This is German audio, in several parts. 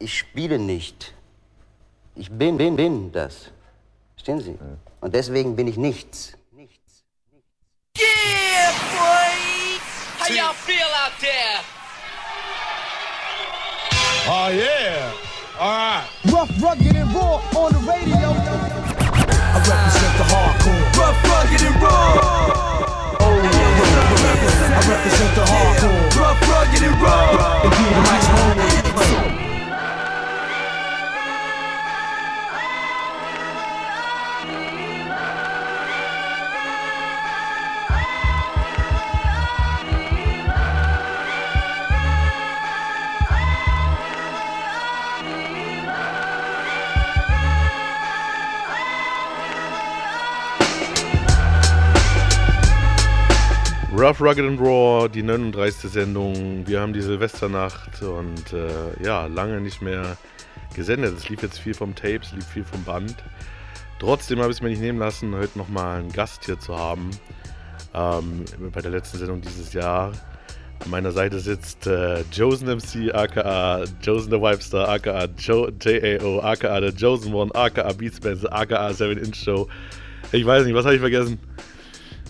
Ich spiele nicht. Ich bin, bin, bin das. Verstehen Sie? Und deswegen bin ich nichts. Nichts. Yeah, boy! How y'all feel out there? Oh yeah. All right. Rough, rugged, and raw on the radio. I represent the hardcore. Rough, rugged, and raw. I represent the hardcore. Rough, rugged, and raw. And give the mics home. Rough, Rugged and Raw, die 39. Sendung. Wir haben die Silvesternacht und äh, ja, lange nicht mehr gesendet. Es lief jetzt viel vom Tape, es lief viel vom Band. Trotzdem habe ich es mir nicht nehmen lassen, heute nochmal einen Gast hier zu haben. Ähm, bei der letzten Sendung dieses Jahr. An meiner Seite sitzt äh, Josen MC, aka Josen the Wipester, aka jo JAO, aka The Josen One, aka Beatspencer, aka 7 Inch Show. Ich weiß nicht, was habe ich vergessen?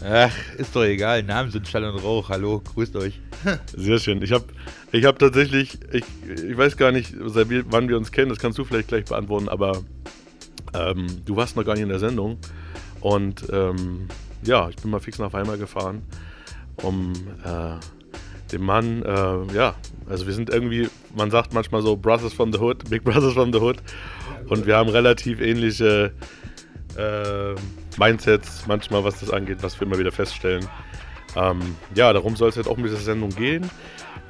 Ach, ist doch egal. Namen sind Schall und Rauch. Hallo, grüßt euch. Sehr schön. Ich habe ich hab tatsächlich, ich, ich weiß gar nicht, seit wir, wann wir uns kennen, das kannst du vielleicht gleich beantworten, aber ähm, du warst noch gar nicht in der Sendung. Und ähm, ja, ich bin mal fix nach Weimar gefahren, um äh, dem Mann, äh, ja, also wir sind irgendwie, man sagt manchmal so Brothers from the Hood, Big Brothers from the Hood. Und wir haben relativ ähnliche äh, Mindsets manchmal, was das angeht, was wir immer wieder feststellen. Ähm, ja, darum soll es jetzt auch mit dieser Sendung gehen.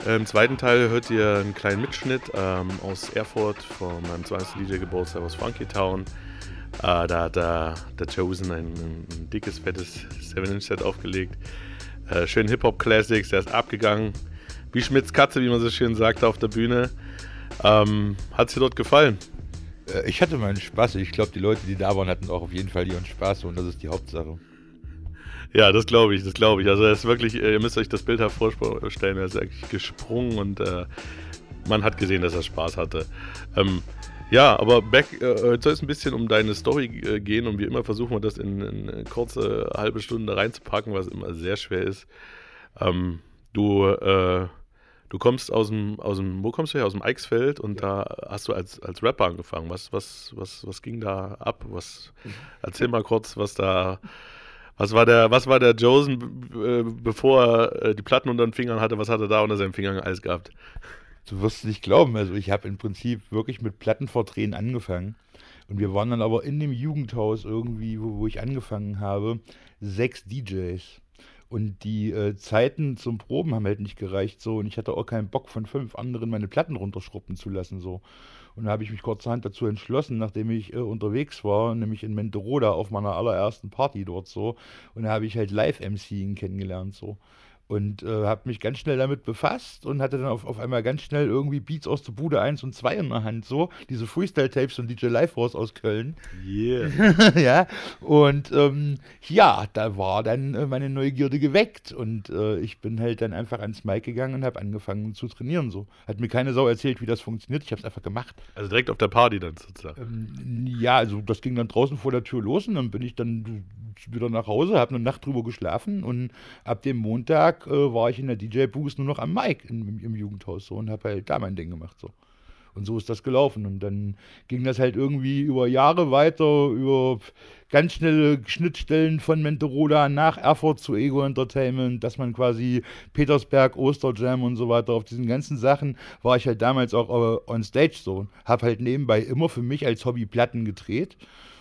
Im zweiten Teil hört ihr einen kleinen Mitschnitt ähm, aus Erfurt von meinem 20. DJ-Geburtstag aus Funky Town. Äh, da hat der, der Chosen ein, ein, dickes, fettes 7-Inch-Set aufgelegt. Äh, schön Hip-Hop-Classics, der ist abgegangen. Wie Schmidts Katze, wie man so schön sagt, auf der Bühne. Ähm, Hat es dir dort gefallen? Äh, Ich hatte meinen Spaß. Ich glaube, die Leute, die da waren, hatten auch auf jeden Fall ihren Spaß und das ist die Hauptsache. Ja, das glaube ich, das glaube ich. Also er ist wirklich, äh, ihr müsst euch das Bild vorstellen, er ist eigentlich gesprungen und äh, man hat gesehen, dass er Spaß hatte. Ähm, ja, aber back, äh, soll es ein bisschen um deine Story äh, gehen und wie immer versuchen wir das in, in kurze halbe Stunde reinzupacken, was immer sehr schwer ist. Ähm, du, äh, du kommst aus dem, aus dem, wo kommst du her? Aus dem Eichsfeld und da hast du als, als Rapper angefangen. Was, was, was, was ging da ab? Was, erzähl mal kurz, was da, was war der, was war der Josen, äh, bevor er äh, die Platten unter den Fingern hatte, was hat er da unter seinen Fingern alles gehabt? Du wirst es nicht glauben. Also ich habe im Prinzip wirklich mit Plattenverdrehen angefangen. Und wir waren dann aber in dem Jugendhaus irgendwie, wo, wo ich angefangen habe, sechs DJs. Und die äh, Zeiten zum Proben haben halt nicht gereicht so. Und ich hatte auch keinen Bock von fünf anderen meine Platten runterschruppen zu lassen so. Und da habe ich mich kurzerhand dazu entschlossen, nachdem ich äh, unterwegs war, nämlich in Menteroda auf meiner allerersten Party dort so. Und da habe ich halt Live-MCing kennengelernt so. Und äh, habe mich ganz schnell damit befasst und hatte dann auf, auf einmal ganz schnell irgendwie Beats aus der Bude 1 und 2 in der Hand, so. Diese Freestyle-Tapes von DJ Live Force aus Köln. Yeah. ja, und ähm, ja, da war dann äh, meine Neugierde geweckt und äh, ich bin halt dann einfach ans Mic gegangen und habe angefangen zu trainieren, so. Hat mir keine Sau erzählt, wie das funktioniert, ich habe es einfach gemacht. Also direkt auf der Party dann sozusagen. Ähm, ja, also das ging dann draußen vor der Tür los und dann bin ich dann wieder nach Hause, habe eine Nacht drüber geschlafen und ab dem Montag äh, war ich in der DJ-Booth nur noch am Mic im, im Jugendhaus so und habe halt da mein Ding gemacht so. Und so ist das gelaufen. Und dann ging das halt irgendwie über Jahre weiter, über ganz schnelle Schnittstellen von Menteroda nach Erfurt zu Ego Entertainment, dass man quasi Petersberg, Osterjam und so weiter, auf diesen ganzen Sachen war ich halt damals auch äh, on stage so. Hab halt nebenbei immer für mich als Hobby Platten gedreht.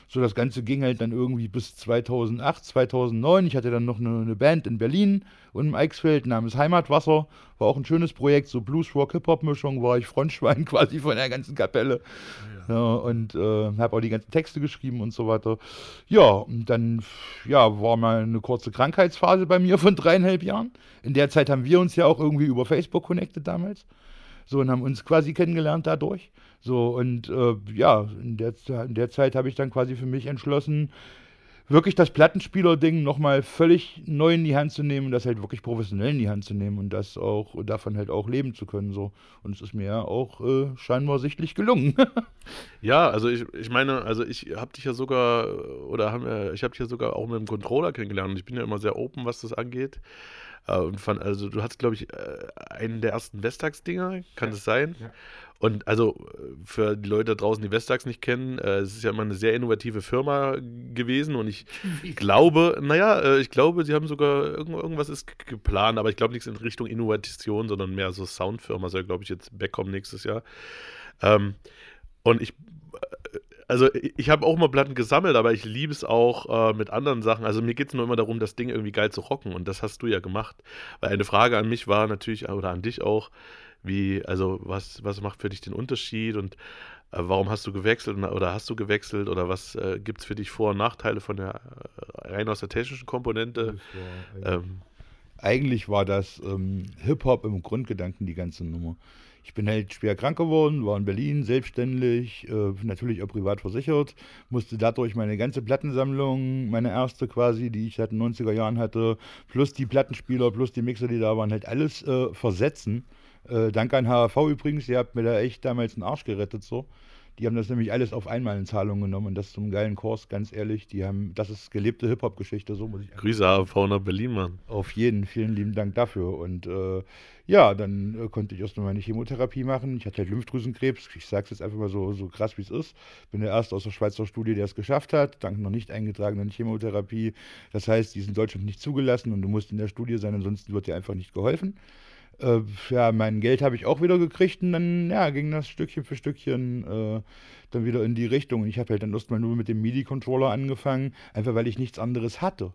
So, das Ganze ging halt dann irgendwie bis 2008, 2009. Ich hatte dann noch eine, eine Band in Berlin und im Eichsfeld namens Heimatwasser. War auch ein schönes Projekt, so Blues, Rock, Hip-Hop-Mischung, war ich Frontschwein quasi von der ganzen Kapelle. Ja, und äh, habe auch die ganzen Texte geschrieben und so weiter. Ja, und dann ja, war mal eine kurze Krankheitsphase bei mir von dreieinhalb Jahren. In der Zeit haben wir uns ja auch irgendwie über Facebook connected damals. So, und haben uns quasi kennengelernt dadurch. So, und äh, ja, in der, in der Zeit habe ich dann quasi für mich entschlossen, wirklich das Plattenspieler-Ding nochmal völlig neu in die Hand zu nehmen und das halt wirklich professionell in die Hand zu nehmen und das auch und davon halt auch leben zu können. So. Und es ist mir ja auch äh, scheinbar sichtlich gelungen. Ja, also ich, ich meine, also ich habe dich ja sogar, oder haben wir, ich habe dich ja sogar auch mit dem Controller kennengelernt und ich bin ja immer sehr open, was das angeht. Äh, Und fand, also du hast, glaube ich, äh, einen der ersten Vestax-Dinger, kann das sein? Und also äh, für die Leute da draußen, die Vestax nicht kennen, äh, es ist ja immer eine sehr innovative Firma gewesen und ich glaube, naja, äh, ich glaube, sie haben sogar irgend, irgendwas ist geplant, aber ich glaube nichts in Richtung Innovation, sondern mehr so Soundfirma, soll glaube ich jetzt wegkommen nächstes Jahr. Ähm, und ich, äh, also ich, ich habe auch mal Platten gesammelt, aber ich liebe es auch äh, mit anderen Sachen. Also mir geht es nur immer darum, das Ding irgendwie geil zu rocken und das hast du ja gemacht. Weil eine Frage an mich war natürlich, oder an dich auch, wie, also was, was macht für dich den Unterschied und äh, warum hast du gewechselt oder- hast du gewechselt oder was äh, gibt es für dich Vor- und Nachteile von der äh, rein aus der technischen Komponente? Ähm, Eigentlich war das ähm, Hip-Hop im Grundgedanken die ganze Nummer. Ich bin halt schwer krank geworden, war in Berlin selbstständig, äh, natürlich auch privat versichert, musste dadurch meine ganze Plattensammlung, meine erste quasi, die ich seit den 90er Jahren hatte, plus die Plattenspieler, plus die Mixer, die da waren, halt alles äh, versetzen. Äh, danke an HAV übrigens, ihr habt mir da echt damals einen Arsch gerettet so. Die haben das nämlich alles auf einmal in Zahlung genommen und das zum geilen Kurs, ganz ehrlich. Die haben, das ist gelebte Hip-Hop-Geschichte, so muss ich Grüße AV nach Berlin, Mann. auf jeden, vielen lieben Dank dafür. Und äh, ja, dann äh, konnte ich erst mal meine Chemotherapie machen. Ich hatte halt Lymphdrüsenkrebs. Ich sage es jetzt einfach mal so, so krass, wie es ist. Bin der Erste aus der Schweizer Studie, der es geschafft hat, dank einer nicht eingetragenen Chemotherapie. Das heißt, die ist in Deutschland nicht zugelassen und du musst in der Studie sein, ansonsten wird dir einfach nicht geholfen. Äh, ja, mein Geld habe ich auch wieder gekriegt und dann ja, ging das Stückchen für Stückchen äh, dann wieder in die Richtung. Und ich habe halt dann erstmal nur mit dem MIDI-Controller angefangen, einfach weil ich nichts anderes hatte.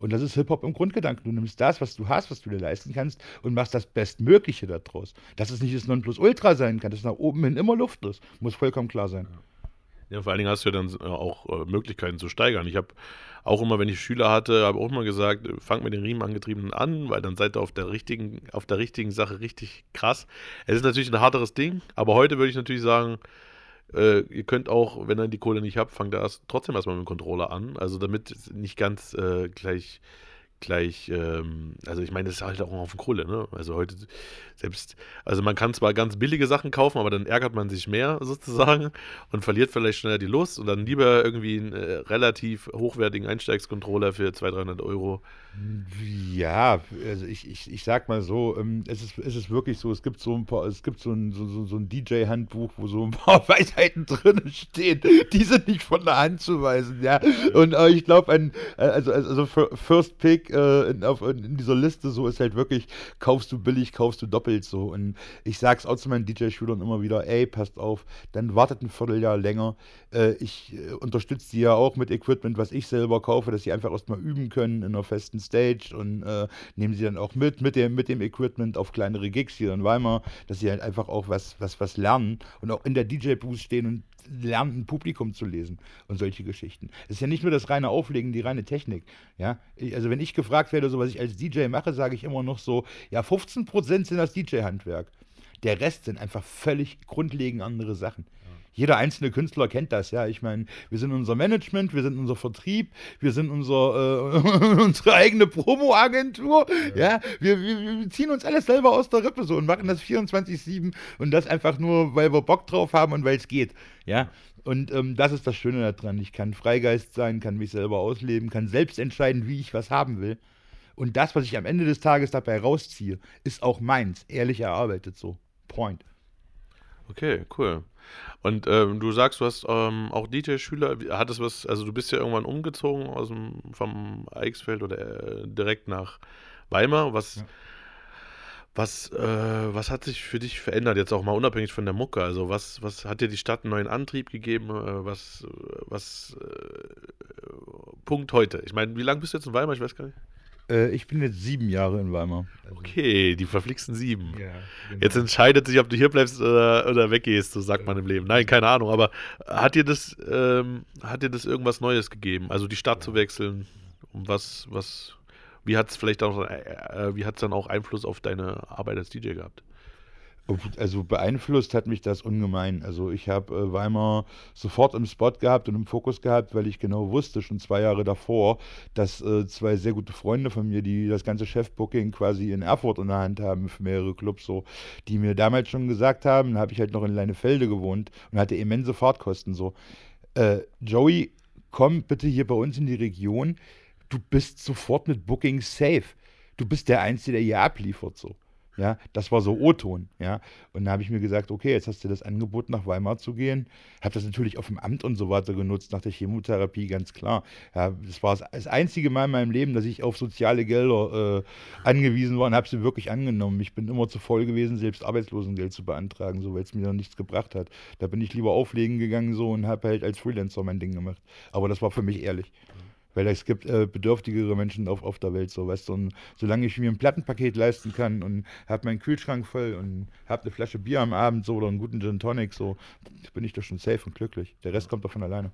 Und das ist Hip-Hop im Grundgedanken. Du nimmst das, was du hast, was du dir leisten kannst, und machst das Bestmögliche daraus. Dass es nicht das Nonplusultra sein kann, dass nach oben hin immer Luft ist, muss vollkommen klar sein. Ja, vor allen Dingen hast du ja dann äh, auch äh, Möglichkeiten zu steigern. Ich habe auch immer, wenn ich Schüler hatte, habe auch immer gesagt, äh, fangt mit den Riemenangetriebenen an, weil dann seid ihr auf der richtigen, auf der richtigen Sache richtig krass. Es ist natürlich ein harteres Ding, aber heute würde ich natürlich sagen, äh, ihr könnt auch, wenn ihr die Kohle nicht habt, fangt ihr erst trotzdem erstmal mit dem Controller an. Also damit nicht ganz äh, gleich gleich, ähm, also ich meine, das ist halt auch auf Kohle, ne? Also heute selbst, also man kann zwar ganz billige Sachen kaufen, aber dann ärgert man sich mehr sozusagen und verliert vielleicht schneller die Lust und dann lieber irgendwie einen äh, relativ hochwertigen Einsteigscontroller für 200, 300 Euro. Ja, also ich, ich, ich sag mal so, ähm, es, ist, es ist wirklich so, es gibt so ein paar, es gibt so ein, so, so, ein DJ-Handbuch, wo so ein paar Weisheiten drin stehen, die sind nicht von der Hand zu weisen, ja. Und äh, ich glaube, äh, also, also Fir- First Pick äh, in, auf, in dieser Liste so ist halt wirklich, kaufst du billig, kaufst du doppelt so. Und ich sag's auch zu meinen DJ-Schülern immer wieder, ey, passt auf, dann wartet ein Vierteljahr länger. Äh, ich äh, unterstütze die ja auch mit Equipment, was ich selber kaufe, dass sie einfach erstmal üben können in einer festen Stage und äh, nehmen sie dann auch mit, mit dem, mit dem Equipment auf kleinere Gigs hier in Weimar, dass sie halt einfach auch was, was, was lernen und auch in der DJ-Booth stehen und lernen, ein Publikum zu lesen und solche Geschichten. Es ist ja nicht nur das reine Auflegen, die reine Technik. Ja? Also wenn ich gefragt werde, so was ich als DJ mache, sage ich immer noch so, ja, 15% sind das DJ-Handwerk. Der Rest sind einfach völlig grundlegend andere Sachen. Jeder einzelne Künstler kennt das, ja. Ich meine, wir sind unser Management, wir sind unser Vertrieb, wir sind unser, äh, unsere eigene Promo-Agentur, ja. Wir, wir, wir ziehen uns alles selber aus der Rippe so und machen das 24-7 und das einfach nur, weil wir Bock drauf haben und weil es geht, ja. Und ähm, das ist das Schöne daran. Ich kann Freigeist sein, kann mich selber ausleben, kann selbst entscheiden, wie ich was haben will. Und das, was ich am Ende des Tages dabei rausziehe, ist auch meins, ehrlich erarbeitet so. Point. Okay, cool. Und ähm, du sagst, du hast ähm, auch DJ-Schüler. Wie- Hat es was, also du bist ja irgendwann umgezogen aus dem, vom Eichsfeld oder äh, direkt nach Weimar. Was, was, äh, was hat sich für dich verändert, jetzt auch mal unabhängig von der Mucke? Also was, was hat dir die Stadt einen neuen Antrieb gegeben? Äh, was, was, äh, Punkt heute? Ich meine, wie lange bist du jetzt in Weimar? Ich weiß gar nicht. Äh, ich bin jetzt sieben Jahre in Weimar. Okay, die verflixten sieben. Ja, genau. Jetzt entscheidet sich, ob du hier bleibst oder, oder weggehst, so sagt man im Leben. Nein, keine Ahnung, aber hat dir das, ähm, hat dir das irgendwas Neues gegeben? Also die Stadt zu wechseln, um was, was, wie hat es vielleicht auch, äh, äh, wie hat es dann auch Einfluss auf deine Arbeit als DJ gehabt? Also beeinflusst hat mich das ungemein. Also ich habe äh, Weimar sofort im Spot gehabt und im Fokus gehabt, weil ich genau wusste, schon zwei Jahre davor, dass äh, zwei sehr gute Freunde von mir, die das ganze Chefbooking quasi in Erfurt in der Hand haben für mehrere Clubs, so, die mir damals schon gesagt haben, habe ich halt noch in Leinefelde gewohnt und hatte immense Fahrtkosten so. Äh, Joey, komm bitte hier bei uns in die Region. Du bist sofort mit Booking safe. Du bist der Einzige, der hier abliefert so. Ja, das war so O-Ton, ja. Und da habe ich mir gesagt, okay, jetzt hast du das Angebot, nach Weimar zu gehen. Habe das natürlich auf dem Amt und so weiter genutzt, nach der Chemotherapie, ganz klar. Ja, das war das einzige Mal in meinem Leben, dass ich auf soziale Gelder äh, angewiesen war und habe sie wirklich angenommen. Ich bin immer zu voll gewesen, selbst Arbeitslosengeld zu beantragen, so weil es mir noch nichts gebracht hat. Da bin ich lieber auflegen gegangen so und habe halt als Freelancer mein Ding gemacht. Aber das war für mich ehrlich. Weil es gibt äh, bedürftigere Menschen auf, auf der Welt, so weißt du. Und solange ich mir ein Plattenpaket leisten kann und habe meinen Kühlschrank voll und habe eine Flasche Bier am Abend so oder einen guten Gin Tonic, so bin ich doch schon safe und glücklich. Der Rest kommt doch von alleine.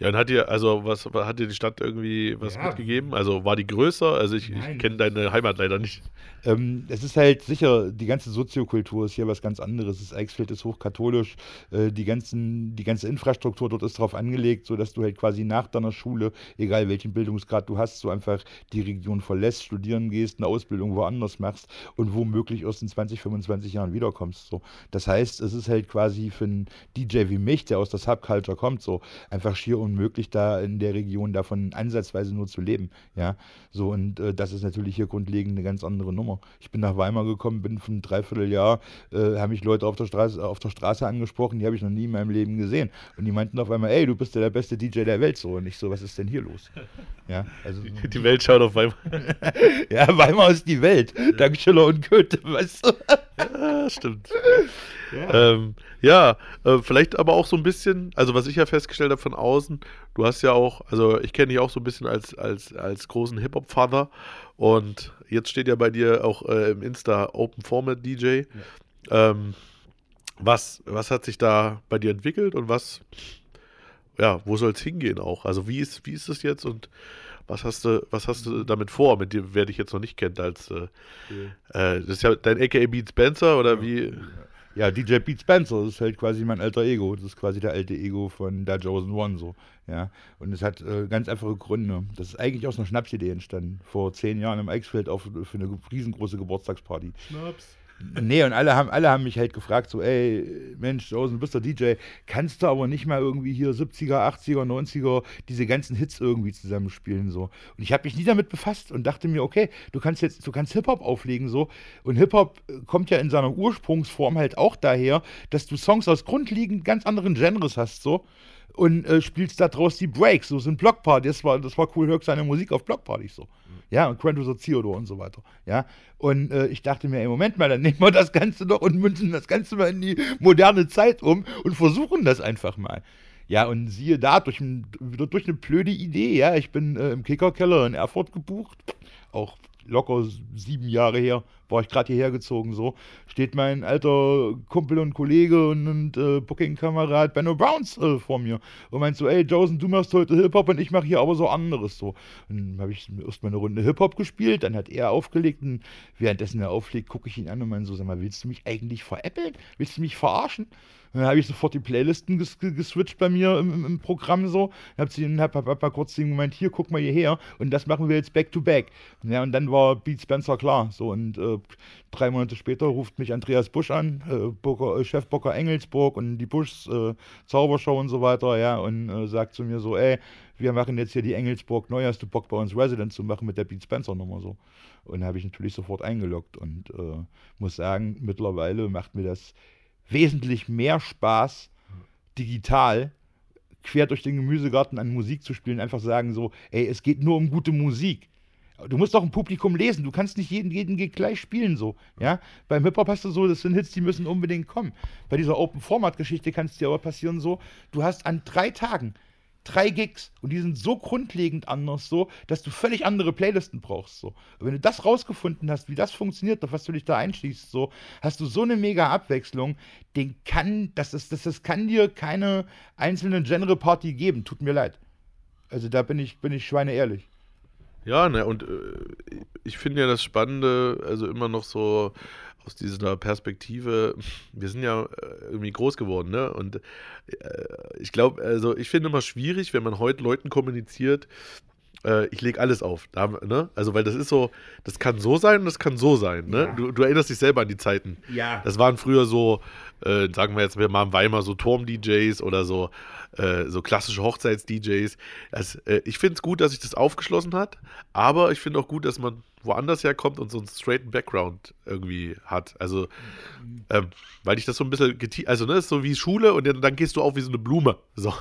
Ja, und hat dir, also was hat dir die Stadt irgendwie was Ja. mitgegeben? Also war die größer? Also ich, ich kenne deine Heimat leider nicht. Ähm, es ist halt sicher, die ganze Soziokultur ist hier was ganz anderes. Das Eichsfeld ist hochkatholisch. Äh, die, ganzen, die ganze Infrastruktur dort ist darauf angelegt, sodass du halt quasi nach deiner Schule, egal welchen Bildungsgrad du hast, so einfach die Region verlässt, studieren gehst, eine Ausbildung woanders machst und womöglich erst in 20, 25 Jahren wiederkommst. So. Das heißt, es ist halt quasi für einen DJ wie mich, der aus der Subculture kommt, so einfach schier unmöglich, da in der Region davon ansatzweise nur zu leben. Ja, so und äh, das ist natürlich hier grundlegend eine ganz andere Nummer. Ich bin nach Weimar gekommen, bin für ein Dreivierteljahr, äh, haben mich Leute auf der, Straße, auf der Straße angesprochen, die habe ich noch nie in meinem Leben gesehen. Und die meinten auf einmal, ey, du bist ja der beste DJ der Welt so. Und ich so, was ist denn hier los? Ja, also, Die Welt schaut auf Weimar. ja, Weimar ist die Welt. Dank Schiller und Goethe, weißt du? Ja, stimmt. Ja, ähm, ja äh, vielleicht aber auch so ein bisschen, also was ich ja festgestellt habe von außen, du hast ja auch, also ich kenne dich auch so ein bisschen als, als, als großen Hip-Hop-Father und jetzt steht ja bei dir auch äh, im Insta Open Format DJ. Ähm, was, was hat sich da bei dir entwickelt und was, ja, wo soll es hingehen auch? Also wie ist, wie ist es jetzt und was hast du, was hast du damit vor, mit dem, wer dich jetzt noch nicht kennt, als äh, äh, das ist ja dein AKA Beat Spencer oder wie? Ja, DJ Pete Spencer, ist halt quasi mein alter Ego. Das ist quasi der alte Ego von Da Chosen One so. Ja. Und es hat äh, ganz einfache Gründe. Das ist eigentlich aus einer Schnapsidee entstanden. Vor zehn Jahren im Eichsfeld auf, für eine riesengroße Geburtstagsparty. Schnaps. Nee, und alle haben, alle haben mich halt gefragt, so, ey, Mensch, Josen, du bist der DJ, kannst du aber nicht mal irgendwie hier 70er, 80er, 90er, diese ganzen Hits irgendwie zusammenspielen, so. Und ich habe mich nie damit befasst und dachte mir, okay, du kannst jetzt, du kannst Hip-Hop auflegen, so. Und Hip-Hop äh, kommt ja in seiner Ursprungsform halt auch daher, dass du Songs aus grundlegend ganz anderen Genres hast, so. Und äh, spielst daraus die Breaks, so sind Blockpartys, das war, das war cool, hörst seine Musik auf Blockpartys, so. Ja, und Quentus Theodor und so weiter. Ja, und äh, ich dachte mir, ey, Moment mal, dann nehmen wir das Ganze doch und münzen das Ganze mal in die moderne Zeit um und versuchen das einfach mal. Ja, und siehe da, durch, ein, durch eine blöde Idee, ja, ich bin äh, im Kickerkeller in Erfurt gebucht, auch locker sieben Jahre her, war ich gerade hierher gezogen, so, steht mein alter Kumpel und Kollege und, und äh, Booking-Kamerad Benno Browns äh, vor mir und meint so, ey, Josen, du machst heute Hip-Hop und ich mache hier aber so anderes, so. Und dann habe ich erst mal eine Runde Hip-Hop gespielt, dann hat er aufgelegt und währenddessen er auflegt, gucke ich ihn an und meine so, sag mal, willst du mich eigentlich veräppeln? Willst du mich verarschen? Und dann habe ich sofort die Playlisten ges ge- geswitcht bei mir im, im, Programm so. Hab, sie, hab, hab, hab kurz den Moment, hier, guck mal hierher. Und das machen wir jetzt back to back. Ja, und dann war Beat Spencer klar. So, und äh, drei Monate später ruft mich Andreas Busch an, äh, Booker, äh, Chef Bocker Engelsburg und die Buschs äh, Zaubershow und so weiter, ja, und äh, sagt zu mir so, ey, wir machen jetzt hier die Engelsburg neu, hast du Bock bei uns Resident zu machen mit der Beat Spencer Nummer so. Und habe ich natürlich sofort eingeloggt und muss sagen, mittlerweile macht mir das wesentlich mehr Spaß, digital quer durch den Gemüsegarten an Musik zu spielen, einfach sagen so, ey, es geht nur um gute Musik. Du musst doch ein Publikum lesen, du kannst nicht jeden, jeden Gig gleich spielen so, ja. Beim Hip-Hop hast du so, das sind Hits, die müssen unbedingt kommen. Bei dieser Open-Format-Geschichte kann es dir aber passieren so, du hast an drei Tagen drei Gigs und die sind so grundlegend anders so, dass du völlig andere Playlisten brauchst so. Und wenn du das rausgefunden hast, wie das funktioniert, auf was du dich da einschließt so, hast du so eine mega Abwechslung, den kann, das, ist, das, das kann dir keine einzelne Genre-Party geben, tut mir leid. Also da bin ich, bin ich schweineehrlich. Ja, ne, und äh, ich finde ja das Spannende, also immer noch so aus dieser Perspektive, wir sind ja äh, irgendwie groß geworden, ne? Und äh, ich glaube, also ich finde immer schwierig, wenn man heute Leuten kommuniziert, äh, ich lege alles auf. Da, ne? Also, weil das ist so, das kann so sein und das kann so sein. Ne? Ja. Du, du erinnerst dich selber an die Zeiten. Ja. Das waren früher so, äh, sagen wir jetzt mal in Weimar, so Turm-DJs oder so, äh, so klassische Hochzeits-DJs. Das, äh, ich finde es gut, dass sich das aufgeschlossen hat, aber ich finde auch gut, dass man woanders herkommt und so einen straighten Background irgendwie hat. Also, ähm, weil ich das so ein bisschen, also, ne, ist so wie Schule und dann, dann gehst du auf wie so eine Blume. So.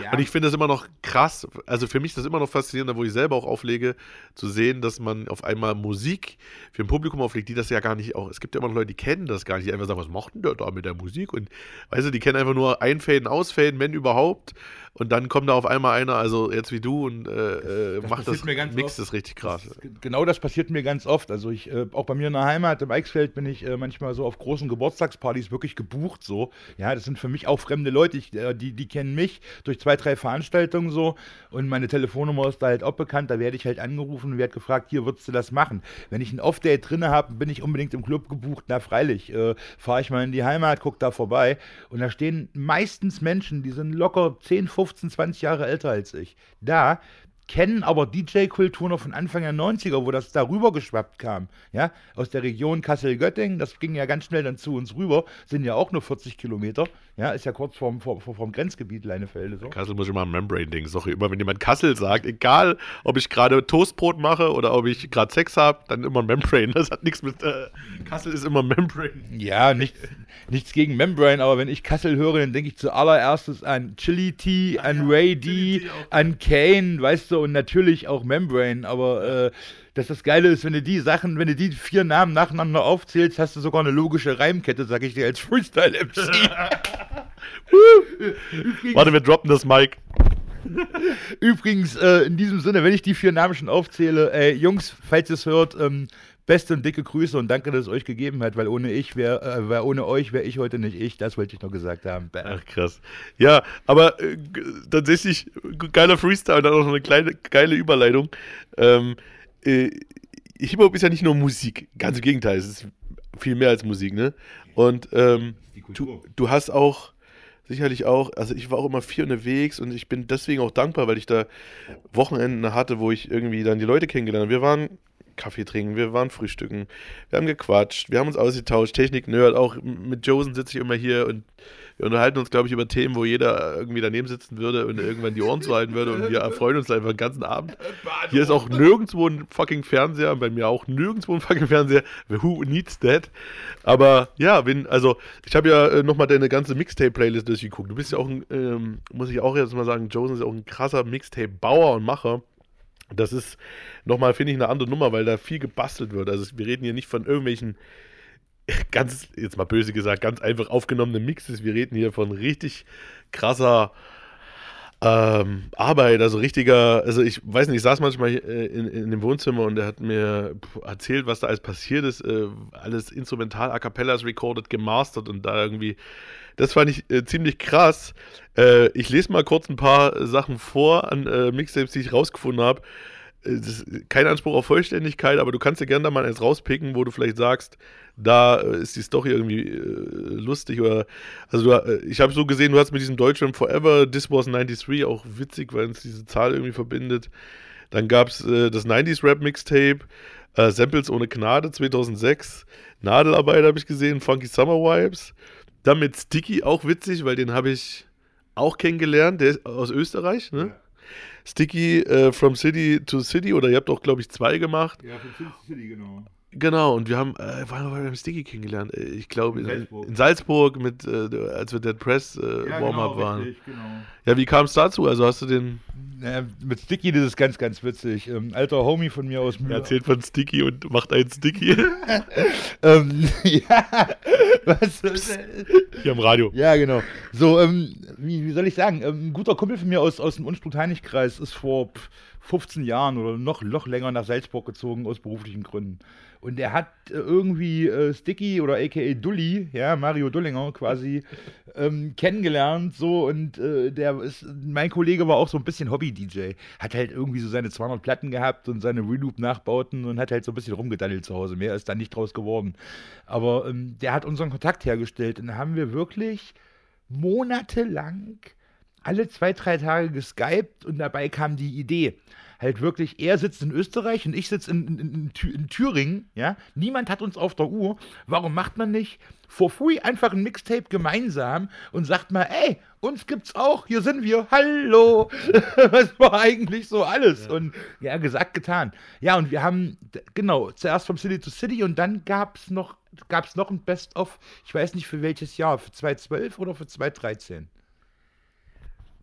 Ja. Und ich finde das immer noch krass. Also für mich ist das immer noch faszinierend, wo ich selber auch auflege, zu sehen, dass man auf einmal Musik für ein Publikum auflegt, die das ja gar nicht auch. Es gibt ja immer noch Leute, die kennen das gar nicht, die einfach sagen, was macht denn der da mit der Musik? Und weißt du, die kennen einfach nur Einfaden, Ausfaden, wenn überhaupt. Und dann kommt da auf einmal einer, also jetzt wie du, und äh, äh, Das macht das, mir ganz mixt das richtig krass. Genau das passiert mir ganz oft. Also ich, äh, auch bei mir in der Heimat, im Eichsfeld, bin ich äh, manchmal so auf großen Geburtstagspartys wirklich gebucht so. Ja, das sind für mich auch fremde Leute, ich, äh, die, die kennen mich durch zwei, drei Veranstaltungen so und meine Telefonnummer ist da halt auch bekannt, da werde ich halt angerufen und werde gefragt, hier würdest du das machen. Wenn ich ein Off-Date drinne habe, bin ich unbedingt im Club gebucht, na freilich, äh, fahre ich mal in die Heimat, guck da vorbei und da stehen meistens Menschen, die sind locker 10, 15, 20 Jahre älter als ich. Da kennen aber DJ-Kultur noch von Anfang der 90er, wo das darüber geschwappt kam. Ja, aus der Region Kassel-Göttingen, das ging ja ganz schnell dann zu uns rüber, sind ja auch nur 40 Kilometer. Ja, ist ja kurz vorm, vorm, vorm Grenzgebiet Leinefelde. So. Kassel muss ich immer an Membrane-Ding. Auch immer, wenn jemand Kassel sagt, egal, ob ich gerade Toastbrot mache oder ob ich gerade Sex habe, dann immer Membrane. Das hat nichts mit. Äh, Kassel ist immer Membrane. Ja, nicht, nichts gegen Membrane, aber wenn ich Kassel höre, dann denke ich zuallererstes an Chili Tea, an Ray D, an Kane, weißt du, und natürlich auch Membrane, aber äh, dass das Geile ist, wenn du die Sachen, wenn du die vier Namen nacheinander aufzählst, hast du sogar eine logische Reimkette, sag ich dir als Freestyle-MC. Warte, wir droppen das Mic. Übrigens, äh, in diesem Sinne, wenn ich die vier Namen schon aufzähle, ey, Jungs, falls ihr es hört, ähm, beste und dicke Grüße und danke, dass es euch gegeben hat, weil ohne ich wäre, äh, weil ohne euch wäre ich heute nicht ich, das wollte ich noch gesagt haben. Bam. Ach, krass. Ja, aber äh, tatsächlich geiler Freestyle und dann auch noch eine kleine geile Überleitung. Ähm, äh, Hip-Hop ist ja nicht nur Musik, ganz im Gegenteil, es ist viel mehr als Musik, ne? Und ähm, du, du hast auch sicherlich auch, also ich war auch immer viel unterwegs und ich bin deswegen auch dankbar, weil ich da Wochenenden hatte, wo ich irgendwie dann die Leute kennengelernt habe. Wir waren Kaffee trinken, wir waren frühstücken, wir haben gequatscht, wir haben uns ausgetauscht, Technik-Nerd, auch mit Josen sitze ich immer hier und wir unterhalten uns, glaube ich, über Themen, wo jeder irgendwie daneben sitzen würde und irgendwann die Ohren zuhalten würde und wir erfreuen uns einfach den ganzen Abend. Hier ist auch nirgendwo ein fucking Fernseher, bei mir auch nirgendwo ein fucking Fernseher. Who needs that? Aber ja, wenn, also ich habe ja äh, nochmal deine ganze Mixtape-Playlist durchgeguckt. Du bist ja auch ein, ähm, muss ich auch jetzt mal sagen, Josen ist auch ein krasser Mixtape-Bauer und Macher. Das ist nochmal, finde ich, eine andere Nummer, weil da viel gebastelt wird. Also wir reden hier nicht von irgendwelchen ganz, jetzt mal böse gesagt, ganz einfach aufgenommenen Mixes. Wir reden hier von richtig krasser ähm, Arbeit, also richtiger, also ich weiß nicht, ich saß manchmal äh, in, in dem Wohnzimmer und er hat mir erzählt, was da alles passiert ist, äh, alles instrumental, a cappellas recorded, gemastert und da irgendwie, das fand ich äh, ziemlich krass. Äh, ich lese mal kurz ein paar Sachen vor an äh, Mixtapes, die ich rausgefunden habe. Äh, kein Anspruch auf Vollständigkeit, aber du kannst dir gerne da mal eins rauspicken, wo du vielleicht sagst, da äh, ist die Story irgendwie äh, lustig oder also du, ich habe so gesehen, du hast mit diesem Deutschland Forever, This Was 93 auch witzig, weil uns diese Zahl irgendwie verbindet. Dann gab es das 90s Rap Mixtape, äh, Samples ohne Gnade 2006, Nadelarbeit habe ich gesehen, Funky Summer Vibes. Dann mit Sticky auch witzig, weil den habe ich auch kennengelernt, der ist aus Österreich, ne? Sticky äh, From City to City oder ihr habt auch, glaube ich, zwei gemacht. Ja, von City, genau. Genau, und wir haben, äh, wann haben wir Sticky kennengelernt? Äh, Ich glaube, In in, Salzburg. in Salzburg, mit, äh, als wir Dead Press äh, Warm-Up waren. Richtig, genau. Ja, wie kam es dazu? Also hast du den Äh, mit Sticky, das ist ganz, ganz witzig. Ähm, alter Homie von mir aus Mühe. erzählt von Sticky und macht einen Sticky Ähm, ja, was? hier am Radio. Ja, genau. So, ähm, wie, wie soll ich sagen? Ähm, ein guter Kumpel von mir aus, aus dem Unstrut-Heinig-Kreis ist vor pf, 15 Jahren oder noch, noch länger nach Salzburg gezogen aus beruflichen Gründen. Und er hat äh, irgendwie äh, Sticky oder aka Dulli, ja, Mario Dullinger quasi, ähm, kennengelernt, so und äh, der ist, mein Kollege war auch so ein bisschen Hobby Hobby-DJ. Hat halt irgendwie so seine 200 Platten gehabt und seine Reloop-Nachbauten und hat halt so ein bisschen rumgedaddelt zu Hause. Mehr ist da nicht draus geworden. Aber ähm, der hat unseren Kontakt hergestellt und da haben wir wirklich monatelang alle zwei, drei Tage geskypt und dabei kam die Idee. Halt wirklich, er sitzt in Österreich und ich sitze in, in, in, in Thüringen, ja. Niemand hat uns auf der Uhr. Warum macht man nicht for free einfach ein Mixtape gemeinsam und sagt mal, ey, uns gibt's auch, hier sind wir, hallo. das war eigentlich so alles. Und ja, gesagt, getan. Ja, und wir haben, genau, zuerst vom City to City und dann gab's noch, gab's noch ein Best-of, ich weiß nicht für welches Jahr, für 2012 oder für 2013?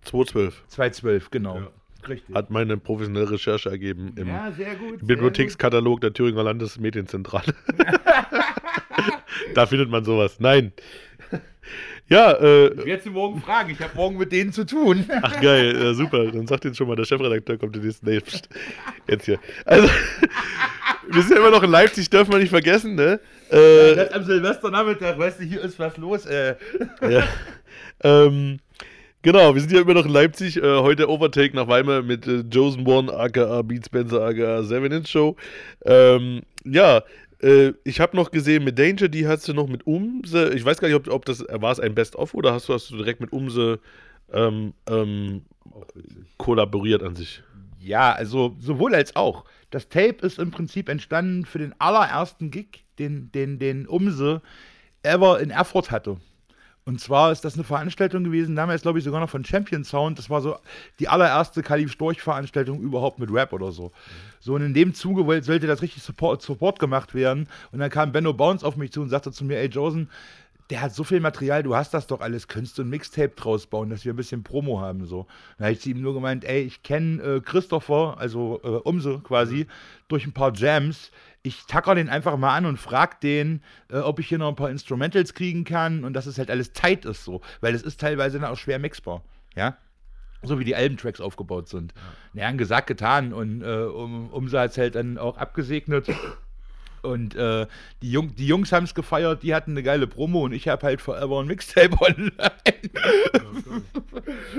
212 2012, genau. Richtig. hat meine professionelle Recherche ergeben im ja, sehr gut. Bibliothekskatalog der Thüringer Landesmedienzentrale. da findet man sowas. Nein. Ja, äh, Ich werde sie morgen fragen. Ich habe morgen mit denen zu tun. ach geil, äh, super. Dann sagt jetzt schon mal, der Chefredakteur kommt in nächsten. Nee, pst, jetzt hier. Also, wir sind ja immer noch in Leipzig, dürfen wir nicht vergessen, ne? Äh, Das am Silvesternachmittag, weißt du, hier ist was los. Äh. Ja. ähm, genau, wir sind ja immer noch in Leipzig. Äh, heute Overtake nach Weimar mit äh, Josen One, aka Beat Spencer, aka Seven Inch Show. Ähm, ja, äh, ich habe noch gesehen mit Danger, die hast du noch mit Umse. Ich weiß gar nicht, ob, ob das war es ein Best-of oder hast du, hast du direkt mit Umse ähm, ähm, kollaboriert an sich? Ja, also sowohl als auch. Das Tape ist im Prinzip entstanden für den allerersten Gig, den, den, den Umse ever in Erfurt hatte. Und zwar ist das eine Veranstaltung gewesen, damals glaube ich sogar noch von Champion Sound. Das war so die allererste Kalif Storch-Veranstaltung überhaupt mit Rap oder so. So, und in dem Zuge sollte das richtig Support, Support gemacht werden. Und dann kam Benno Bounce auf mich zu und sagte zu mir, ey Josen, der hat so viel Material, du hast das doch alles, könntest du ein Mixtape draus bauen, dass wir ein bisschen Promo haben, so. Dann habe ich zu ihm nur gemeint, ey, ich kenne äh, Christopher, also äh, Umse quasi, durch ein paar Jams. Ich tacker den einfach mal an und frag den, äh, ob ich hier noch ein paar Instrumentals kriegen kann und dass es halt alles tight ist, so. Weil es ist teilweise dann auch schwer mixbar, ja. So wie die Albentracks aufgebaut sind. Ja, gesagt, getan. Und äh, um, es halt dann auch abgesegnet. Und äh, die, Jung, die Jungs haben es gefeiert, die hatten eine geile Promo und ich habe halt Forever ein Mixtape online.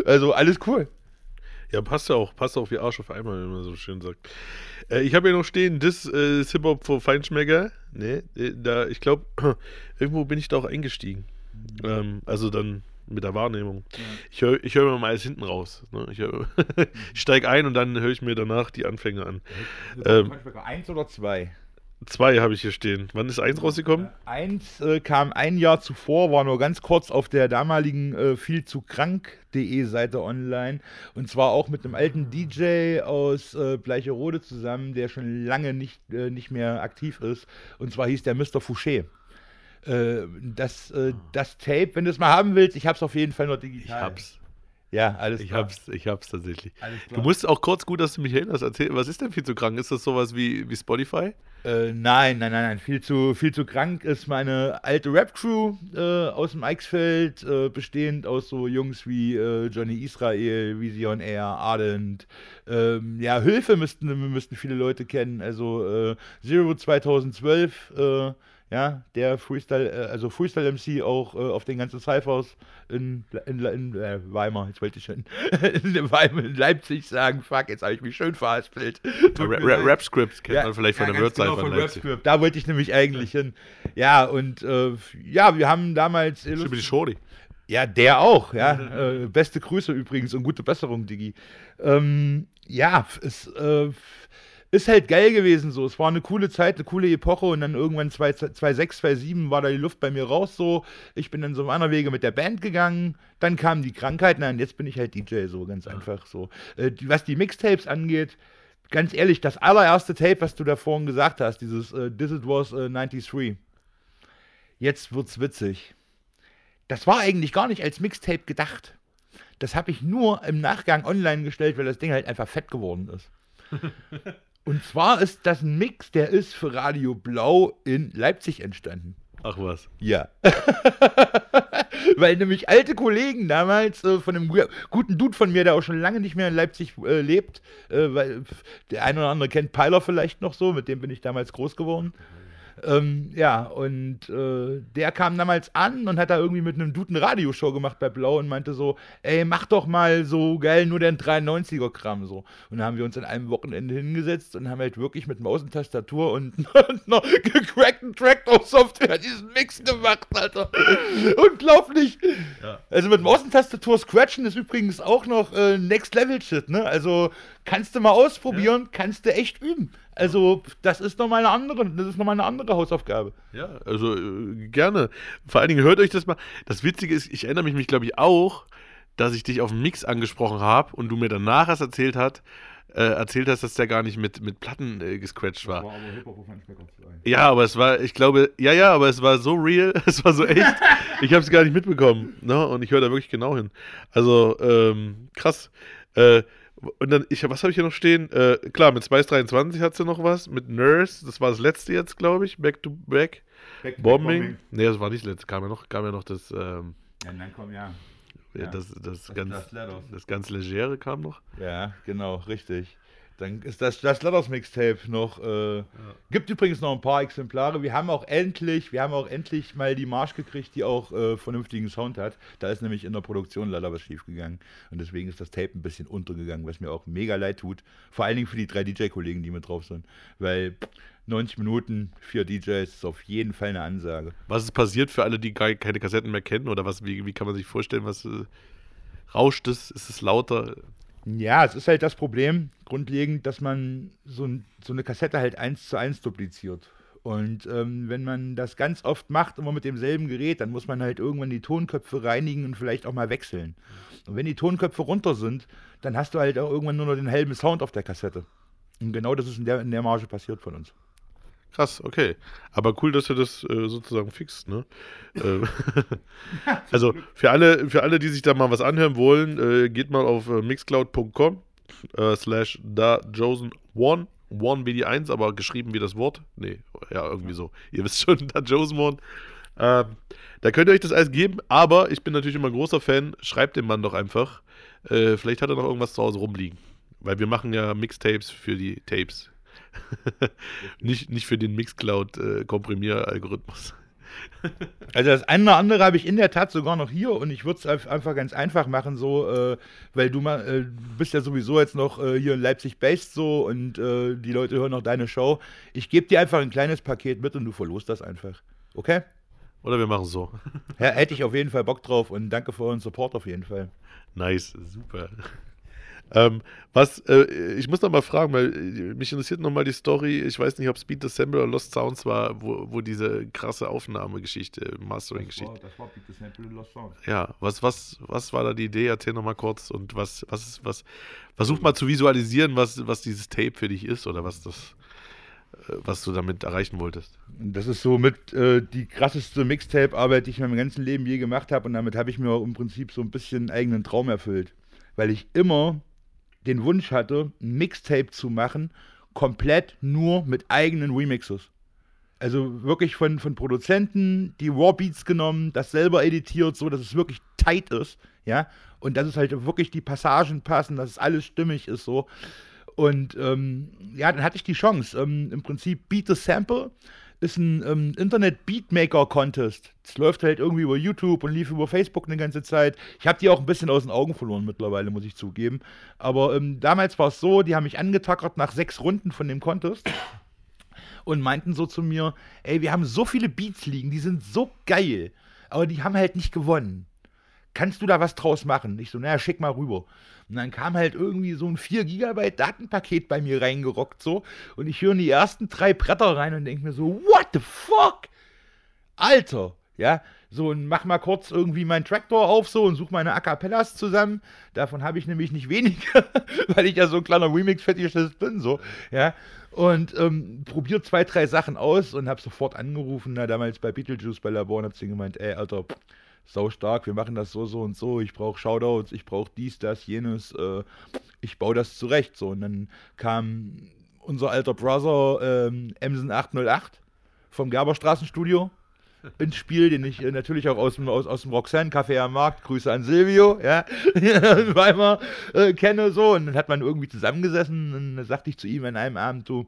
also alles cool. Ja, passt ja auch, passt auch wie Arsch auf einmal, wenn man so schön sagt. Äh, ich habe hier noch stehen, das äh, ist Hip-Hop für Feinschmecker. Ne, da, ich glaube, irgendwo bin ich da auch eingestiegen. Ähm, also dann mit der Wahrnehmung. Ich höre ich hör mir mal alles hinten raus. Ne? Ich, hör- ich steige ein und dann höre ich mir danach die Anfänge an. Ähm, Eins oder zwei? Zwei habe ich hier stehen. Wann ist eins rausgekommen? Eins äh, kam ein Jahr zuvor, war nur ganz kurz auf der damaligen äh, viel zu krank.de Seite online. Und zwar auch mit einem alten DJ aus äh, Bleicherode zusammen, der schon lange nicht, äh, nicht mehr aktiv ist. Und zwar hieß der Mr. Fouché. Äh, das, äh, das Tape, wenn du es mal haben willst, ich hab's auf jeden Fall noch digital. Ich hab's. Ja, alles Ich klar. hab's, ich hab's tatsächlich. Du musst auch kurz, gut, dass du mich erinnerst, erzählen, was ist denn viel zu krank? Ist das sowas wie, wie Spotify? Äh, nein, nein, nein, nein. Viel zu, viel zu krank ist meine alte Rap-Crew äh, aus dem Eichsfeld, äh, bestehend aus so Jungs wie äh, Johnny Israel, Vision Air, Ardent. Ähm, ja, Hilfe müssten, müssten viele Leute kennen. Also äh, Zero 2012, äh, ja, der Freestyle, äh, also Freestyle MC auch äh, auf den ganzen Cyphers in, in, in äh, Weimar, jetzt wollte ich schon in, Weimar, in Leipzig sagen, fuck, jetzt habe ich mich schön verhaspelt. Leid. Rap-Scripts kennt man vielleicht von der Wörzeifel genau, von Leipzig. Rapscript. Da wollte ich nämlich eigentlich hin. Ja, und äh, ja, wir haben damals. Stimmt, die Shorty. Ja, der auch, ja. äh, beste Grüße übrigens und gute Besserung, Digi. Ähm, ja, es äh, ist halt geil gewesen so. Es war eine coole Zeit, eine coole Epoche und dann irgendwann 2006, 2007 war da die Luft bei mir raus so. Ich bin dann so meiner Wege mit der Band gegangen. Dann kam die Krankheit, nein, jetzt bin ich halt DJ so, ganz einfach so. Äh, die, was die Mixtapes angeht, ganz ehrlich, das allererste Tape, was du da vorhin gesagt hast, dieses äh, This It Was äh, 93. Jetzt wird's witzig. Das war eigentlich gar nicht als Mixtape gedacht. Das habe ich nur im Nachgang online gestellt, weil das Ding halt einfach fett geworden ist. Und zwar ist das ein Mix, der ist für Radio Blau in Leipzig entstanden. Ach was. Ja. Weil nämlich alte Kollegen damals äh, von einem gu- guten Dude von mir, der auch schon lange nicht mehr in Leipzig äh, lebt, äh, weil der eine oder andere kennt Peiler vielleicht noch so, mit dem bin ich damals groß geworden. Ähm, ja, und äh, der kam damals an und hat da irgendwie mit einem Dude eine Radioshow gemacht bei Blau und meinte so, ey, mach doch mal so geil nur den 93er-Kram so. Und dann haben wir uns an einem Wochenende hingesetzt und haben halt wirklich mit Maus und Tastatur und einer gecrackten Trackdown-Software diesen Mix gemacht, Alter. Unglaublich. Also mit Maus und Tastatur scratchen ist übrigens auch noch äh, Next-Level-Shit, ne? Also kannst du mal ausprobieren, kannst du echt üben. Also das ist nochmal eine andere, das ist noch mal eine andere Hausaufgabe. Ja, also äh, gerne. Vor allen Dingen hört euch das mal. Das Witzige ist, ich erinnere mich, mich glaube ich, auch, dass ich dich auf dem Mix angesprochen habe und du mir danach erst erzählt hat, äh, erzählt hast, dass der gar nicht mit, mit Platten äh, gescratcht war. Ja, aber es war, ich glaube, ja, ja, aber es war so real, es war so echt. ich habe es gar nicht mitbekommen. Ne? Und ich höre da wirklich genau hin. Also, ähm, krass. Äh, und dann, ich, was habe ich hier noch stehen? Äh, klar, mit Spice 23 hat sie noch was. Mit Nurse, das war das letzte jetzt, glaube ich. Back to Back. Back to Bombing. Bombing. Nee, das war nicht das letzte. Kam ja noch, kam ja noch das, ähm, Ja, dann komm, ja. ja. Ja. das, das, ganz, das Letters. das ganz Legere kam noch. Ja, genau, richtig. Dann ist das, das Letters Mixtape noch. Äh, Gibt übrigens noch ein paar Exemplare. Wir haben auch endlich, wir haben auch endlich mal die Marsch gekriegt, die auch äh, vernünftigen Sound hat. Da ist nämlich in der Produktion leider was schiefgegangen. Und deswegen ist das Tape ein bisschen untergegangen, was mir auch mega leid tut. Vor allen Dingen für die drei DJ-Kollegen, die mit drauf sind. Weil 90 Minuten, vier DJs ist auf jeden Fall eine Ansage. Was ist passiert für alle, die keine Kassetten mehr kennen? Oder was, wie, wie kann man sich vorstellen, was äh, rauscht es? Ist es lauter? Ja, es ist halt das Problem, grundlegend, dass man so, so eine Kassette halt eins zu eins dupliziert. Und ähm, wenn man das ganz oft macht, immer mit demselben Gerät, dann muss man halt irgendwann die Tonköpfe reinigen und vielleicht auch mal wechseln. Und wenn die Tonköpfe runter sind, dann hast du halt auch irgendwann nur noch den halben Sound auf der Kassette. Und genau das ist in der, in der Marge passiert von uns. Krass, okay. Aber cool, dass du das äh, sozusagen fixt, ne? Äh, also für alle, für alle, die sich da mal was anhören wollen, äh, geht mal auf äh, mixcloud.com äh, slash da Josen One. One wie die Eins, aber geschrieben wie das Wort. Nee, ja, irgendwie so. Ihr wisst schon, da Josen One. Ähm, da könnt ihr euch das alles geben, aber ich bin natürlich immer ein großer Fan. Schreibt dem Mann doch einfach. Äh, vielleicht hat er noch irgendwas zu Hause rumliegen. Weil wir machen ja Mixtapes für die Tapes. nicht, nicht für den Mixcloud-Komprimieralgorithmus. Also das eine oder andere habe ich in der Tat sogar noch hier und ich würde es einfach ganz einfach machen, so, äh, weil du mal, äh, bist ja sowieso jetzt noch äh, hier in Leipzig based so und äh, die Leute hören noch deine Show. Ich gebe dir einfach ein kleines Paket mit und du verlost das einfach. Okay? Oder wir machen es so. Ja, hätte ich auf jeden Fall Bock drauf und danke für euren Support auf jeden Fall. Nice, super. Ähm, was, äh, ich muss noch mal fragen, weil äh, mich interessiert noch mal die Story. Ich weiß nicht, ob Speed December oder Lost Sounds war, wo, wo diese krasse Aufnahmegeschichte, Mastering-Geschichte. das war das Sample Lost Sound. Ja, was, was, was war da die Idee? Erzähl noch mal kurz und was, was ist, was, versuch mal zu visualisieren, was, was dieses Tape für dich ist oder was das, äh, was du damit erreichen wolltest. Das ist so mit äh, die krasseste Mixtape-Arbeit, die ich in meinem ganzen Leben je gemacht habe. Und damit habe ich mir auch im Prinzip so ein bisschen einen eigenen Traum erfüllt. Weil ich immer den Wunsch hatte, ein Mixtape zu machen, komplett nur mit eigenen Remixes. Also wirklich von, von Produzenten, die Raw Beats genommen, das selber editiert, so dass es wirklich tight ist, ja. Und dass es halt wirklich die Passagen passen, dass es alles stimmig ist, so. Und ähm, ja, dann hatte ich die Chance. Ähm, Im Prinzip Beat the Sample ist ein ähm, Internet-Beatmaker-Contest. Das läuft halt irgendwie über YouTube und lief über Facebook eine ganze Zeit. Ich habe die auch ein bisschen aus den Augen verloren mittlerweile, muss ich zugeben. Aber ähm, damals war es so, die haben mich angetackert nach sechs Runden von dem Contest und meinten so zu mir, ey, wir haben so viele Beats liegen, die sind so geil, aber die haben halt nicht gewonnen. Kannst du da was draus machen? Ich so, naja, schick mal rüber. Und dann kam halt irgendwie so ein 4 Gigabyte Datenpaket bei mir reingerockt so und ich höre die ersten drei Bretter rein und denke mir so, what the fuck? Alter, ja, so und mach mal kurz irgendwie meinen Traktor auf so und such meine A zusammen. Davon habe ich nämlich nicht wenige, weil ich ja so ein kleiner Remix-Fetischist bin, so, ja. Und ähm, probiert zwei, drei Sachen aus und habe sofort angerufen, na, damals bei Beetlejuice bei Labor und hab ihm gemeint, ey, Alter, pff, sau stark, wir machen das so, so und so, ich brauche Shoutouts, ich brauche dies, das, jenes, äh, ich baue das zurecht, so. Und dann kam unser alter Brother ähm, Emsen 808 vom Gerberstraßenstudio ins Spiel, den ich äh, natürlich auch aus dem, aus, aus dem Roxanne Café am Markt, Grüße an Silvio, ja, Weimar äh, kenne so. Und dann hat man irgendwie zusammengesessen und dann sagte ich zu ihm an einem Abend, du,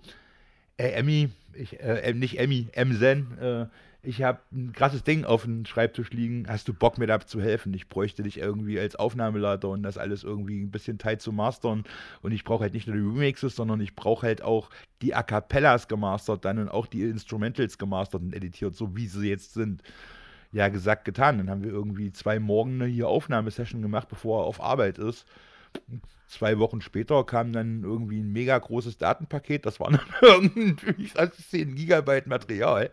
Ey, Emmy, ich, äh, nicht Emmy, Emsen, äh, ich habe ein krasses Ding auf dem Schreibtisch liegen. Hast du Bock, mir da zu helfen? Ich bräuchte dich irgendwie als Aufnahmeleiter und das alles irgendwie ein bisschen tight zu mastern. Und ich brauche halt nicht nur die Remixes, sondern ich brauche halt auch die A Cappellas gemastert dann und auch die Instrumentals gemastert und editiert, so wie sie jetzt sind. Ja, gesagt, getan. Dann haben wir irgendwie zwei Morgen hier Aufnahmesession gemacht, bevor er auf Arbeit ist. Zwei Wochen später kam dann irgendwie ein mega großes Datenpaket. Das waren dann irgendwie fast 10 Gigabyte Material.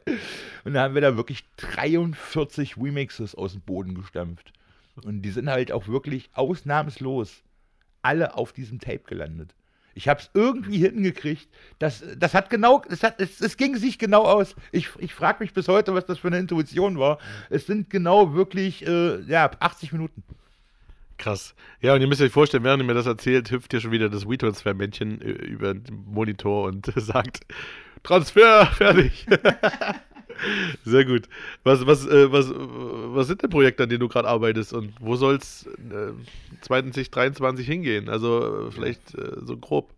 Und da haben wir da wirklich 43 Remixes aus dem Boden gestampft. Und die sind halt auch wirklich ausnahmslos alle auf diesem Tape gelandet. Ich habe es irgendwie hingekriegt. Das, das hat genau, es, hat, es, es ging sich genau aus. Ich, ich frage mich bis heute, was das für eine Intuition war. Es sind genau wirklich äh, ja, 80 Minuten. Krass. Ja, und ihr müsst euch vorstellen, während ihr mir das erzählt, hüpft hier schon wieder das WeTransfer-Männchen äh, über den Monitor und sagt: Transfer, fertig. Sehr gut. Was, was, äh, was, was sind denn Projekte, an denen du gerade arbeitest und wo soll es äh, 2023 hingehen? Also äh, vielleicht äh, so grob.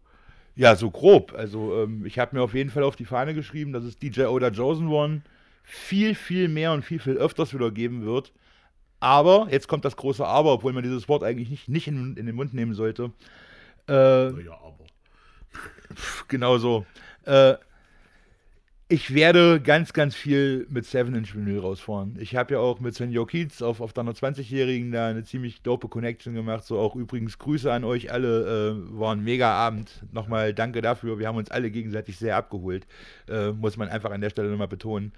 Ja, so grob. Also ähm, ich habe mir auf jeden Fall auf die Fahne geschrieben, dass es DJ Oda Chosen One viel, viel mehr und viel, viel öfters wieder geben wird. Aber, jetzt kommt das große Aber, obwohl man dieses Wort eigentlich nicht, nicht in, in den Mund nehmen sollte. Äh, Ja, aber. genau so. Äh, ich werde ganz, ganz viel mit 7-Inch Vinyl rausfahren. Ich habe ja auch mit Senior Keats auf, auf deiner 20-Jährigen da eine ziemlich dope Connection gemacht. So auch übrigens Grüße an euch alle. Äh, war ein mega Abend. Nochmal danke dafür. Wir haben uns alle gegenseitig sehr abgeholt. Äh, muss man einfach an der Stelle nochmal betonen.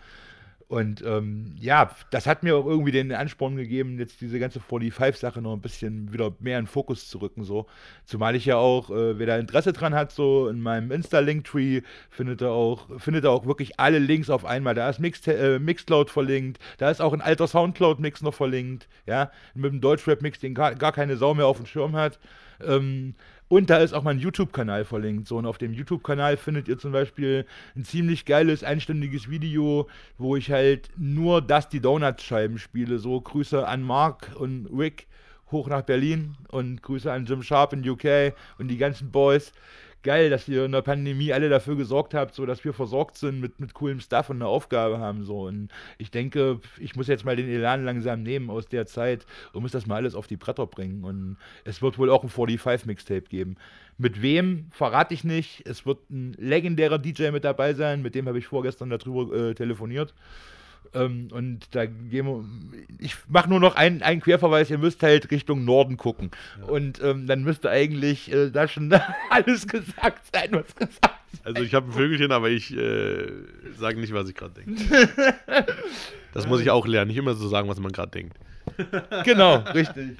Und ähm, ja, das hat mir auch irgendwie den Ansporn gegeben, jetzt diese ganze 45-Sache noch ein bisschen wieder mehr in Fokus zu rücken. So. Zumal ich ja auch, äh, wer da Interesse dran hat, so in meinem Insta-Link-Tree findet er auch, findet er auch wirklich alle Links auf einmal. Da ist Mix, äh, Mixcloud verlinkt, da ist auch ein alter Soundcloud-Mix noch verlinkt, ja, mit dem Deutschrap-Mix, den gar, gar keine Sau mehr auf dem Schirm hat. Ähm, und da ist auch mein YouTube-Kanal verlinkt. So, und auf dem YouTube-Kanal findet ihr zum Beispiel ein ziemlich geiles, einstündiges Video, wo ich halt nur Dusty Donuts-Scheiben spiele. So, Grüße an Mark und Rick hoch nach Berlin und Grüße an Jim Sharp in UK und die ganzen Boys. Geil, dass ihr in der Pandemie alle dafür gesorgt habt, so dass wir versorgt sind mit, mit coolem Stuff und eine Aufgabe haben. So. Und ich denke, ich muss jetzt mal den Elan langsam nehmen aus der Zeit und muss das mal alles auf die Bretter bringen. Und es wird wohl auch ein 45-Mixtape geben. Mit wem verrate ich nicht. Es wird ein legendärer DJ mit dabei sein, mit dem habe ich vorgestern darüber äh, telefoniert. Ähm, und da gehen wir. Ich mache nur noch einen, einen Querverweis, ihr müsst halt Richtung Norden gucken. Und ähm, dann müsste eigentlich äh, da schon alles gesagt sein, was gesagt Also ich habe ein Vögelchen, aber ich äh, sage nicht, was ich gerade denke. Das muss ich auch lernen, nicht immer so sagen, was man gerade denkt. Genau, richtig.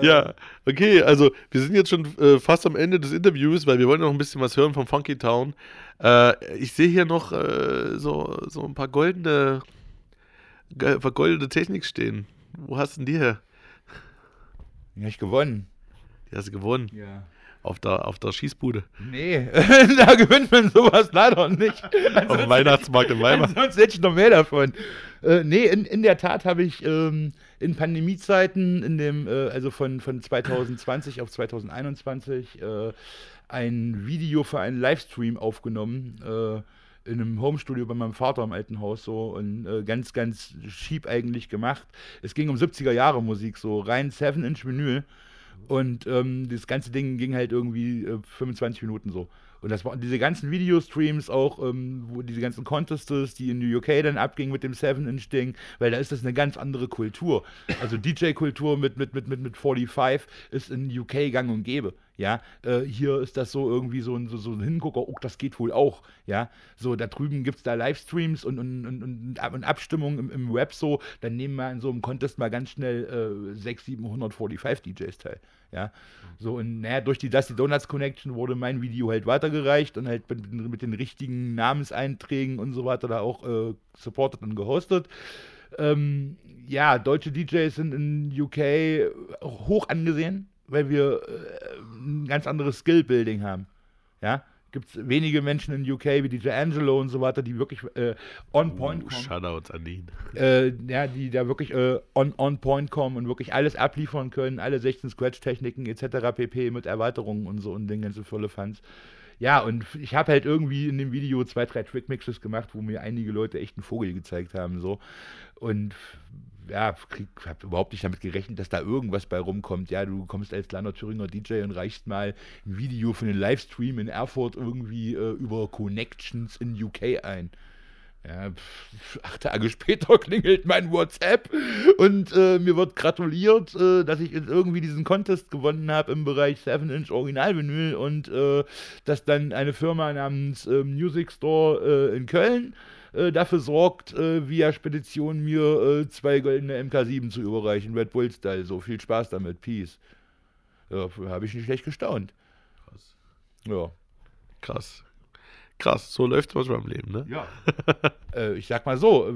Ja, okay, also wir sind jetzt schon äh, fast am Ende des Interviews, weil wir wollen noch ein bisschen was hören vom Funky Town. Äh, ich sehe hier noch äh, so, so ein paar goldene, vergoldete Technik stehen. Wo hast du denn die her? Ja, ich gewonnen. Die hast du gewonnen. Ja. Auf der, auf der Schießbude. Nee, da gewinnt man sowas leider nicht. Auf dem Weihnachtsmarkt in Weimar. Sonst hätte ich noch mehr davon. Äh, nee, in, in der Tat habe ich ähm, in Pandemiezeiten, in dem, äh, also von, von 2020 auf 2021, äh, ein Video für einen Livestream aufgenommen. Äh, in einem Homestudio bei meinem Vater im alten Haus so und äh, ganz, ganz cheap eigentlich gemacht. Es ging um 70er Jahre Musik, so rein 7-Inch Vinyl. Und ähm, das ganze Ding ging halt irgendwie äh, 25 Minuten so. Und das waren diese ganzen Videostreams auch, ähm, wo diese ganzen Contests, die in UK dann abgingen mit dem 7-Inch-Ding, weil da ist das eine ganz andere Kultur. Also DJ-Kultur mit, mit, mit, mit, mit 45 ist in UK gang und gäbe. Ja, äh, hier ist das so irgendwie so ein, so, so ein Hingucker, oh, das geht wohl auch. Ja, so da drüben gibt es da Livestreams und, und, und, und, und Abstimmungen im, im Web so, dann nehmen wir in so einem Contest mal ganz schnell äh, 600, 700 45 DJs teil. Ja, so und naja, durch die Dusty Donuts Connection wurde mein Video halt weitergereicht und halt mit, mit den richtigen Namenseinträgen und so weiter da auch äh, supported und gehostet. Ähm, ja, deutsche DJs sind in UK hoch angesehen, weil wir äh, ein ganz anderes Skill-Building haben. Ja, gibt es wenige Menschen in UK wie DJ Angelo und so weiter, die wirklich äh, on point Oh, kommen Shoutouts an ihn. äh, ja, die da wirklich äh, on, on point kommen und wirklich alles abliefern können, alle 16 Scratch-Techniken etc. pp. mit Erweiterungen und so und den ganzen volle Fans. Ja, und ich habe halt irgendwie in dem Video zwei, drei Trickmixes gemacht, wo mir einige Leute echt einen Vogel gezeigt haben. So. Und ja, habe überhaupt nicht damit gerechnet, dass da irgendwas bei rumkommt. Ja, du kommst als kleiner Thüringer DJ und reichst mal ein Video für einen Livestream in Erfurt irgendwie äh, über Connections in UK ein. Ja, pff, acht Tage später klingelt mein WhatsApp und äh, mir wird gratuliert, äh, dass ich jetzt irgendwie diesen Contest gewonnen habe im Bereich 7-Inch Originalvinyl und äh, dass dann eine Firma namens äh, Music Store äh, in Köln äh, dafür sorgt, via Spedition mir zwei goldene MK7 zu überreichen, Red Bull Style. So viel Spaß damit, Peace. Ja, habe ich nicht schlecht gestaunt. Krass. Ja. Krass. Krass, so läuft es manchmal im Leben, ne? Ja. äh, ich sag mal so, äh,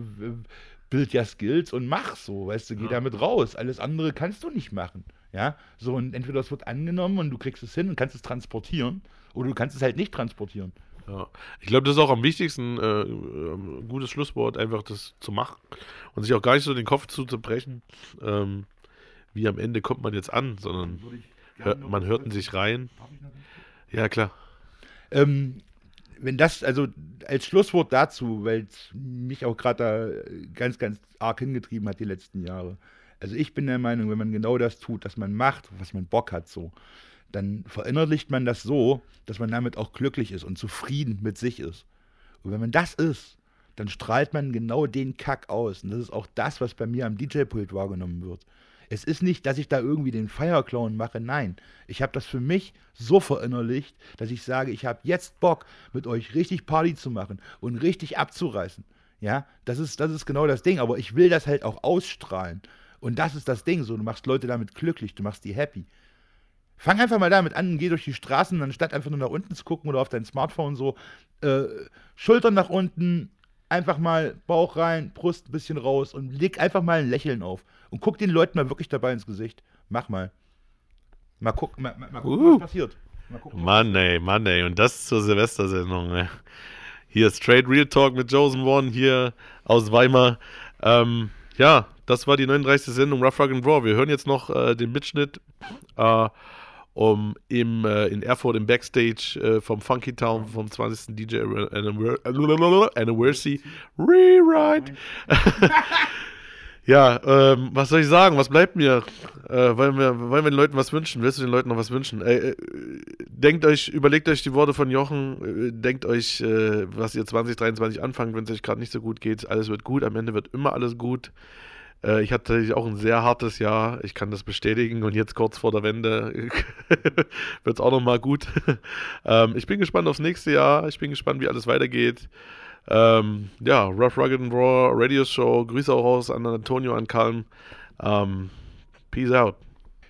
bild ja Skills und mach so, weißt du, geh Ja. damit raus. Alles andere kannst du nicht machen. Ja, so und entweder es wird angenommen und du kriegst es hin und kannst es transportieren oder du kannst es halt nicht transportieren. Ja. Ich glaube, das ist auch am wichtigsten, äh, ähm, ein gutes Schlusswort, einfach das zu machen und sich auch gar nicht so den Kopf zuzubrechen, ähm, wie am Ende kommt man jetzt an, sondern hör, man hört in sich rein. Ja, klar. Ähm, wenn das, also als Schlusswort dazu, weil es mich auch gerade da ganz, ganz arg hingetrieben hat die letzten Jahre. Also ich bin der Meinung, wenn man genau das tut, was man macht, was man Bock hat, so, dann verinnerlicht man das so, dass man damit auch glücklich ist und zufrieden mit sich ist. Und wenn man das ist, dann strahlt man genau den Kack aus. Und das ist auch das, was bei mir am DJ-Pult wahrgenommen wird. Es ist nicht, dass ich da irgendwie den Feierclown mache, nein. Ich habe das für mich so verinnerlicht, dass ich sage, ich habe jetzt Bock, mit euch richtig Party zu machen und richtig abzureißen. Ja, das ist, das ist genau das Ding, aber ich will das halt auch ausstrahlen. Und das ist das Ding, so, du machst Leute damit glücklich, du machst die happy. Fang einfach mal damit an, geh durch die Straßen, anstatt einfach nur nach unten zu gucken oder auf dein Smartphone so, äh, Schultern nach unten, einfach mal Bauch rein, Brust ein bisschen raus und leg einfach mal ein Lächeln auf. Und guck den Leuten mal wirklich dabei ins Gesicht. Mach mal. Mal gucken, mal, mal, mal gucken Uh. was passiert. Mal gucken, Mann, ey, Mann, ey. Und das zur Silvestersendung, ey. Hier Straight Real Talk mit Josen One hier aus Weimar. Ähm, ja, das war die 39. Sendung Rough Rug and Raw. Wir hören jetzt noch äh, den Mitschnitt äh, um im, äh, in Erfurt im Backstage äh, vom Funky Town vom 20. DJ Anniver- Anniversary Rewrite. ja, ähm, was soll ich sagen? Was bleibt mir? Äh, wollen, wir, wollen wir den Leuten was wünschen? Willst du den Leuten noch was wünschen? Äh, denkt euch, überlegt euch die Worte von Jochen, äh, denkt euch, äh, was ihr 2023 anfangt, wenn es euch gerade nicht so gut geht. Alles wird gut, am Ende wird immer alles gut. Äh, ich hatte auch ein sehr hartes Jahr, ich kann das bestätigen und jetzt kurz vor der Wende wird es auch nochmal gut. ähm, ich bin gespannt aufs nächste Jahr, ich bin gespannt, wie alles weitergeht. Ähm, ja, Rough Rugged and Raw Radio Show, Grüße auch raus an Antonio, an Kalm. Ähm, peace out.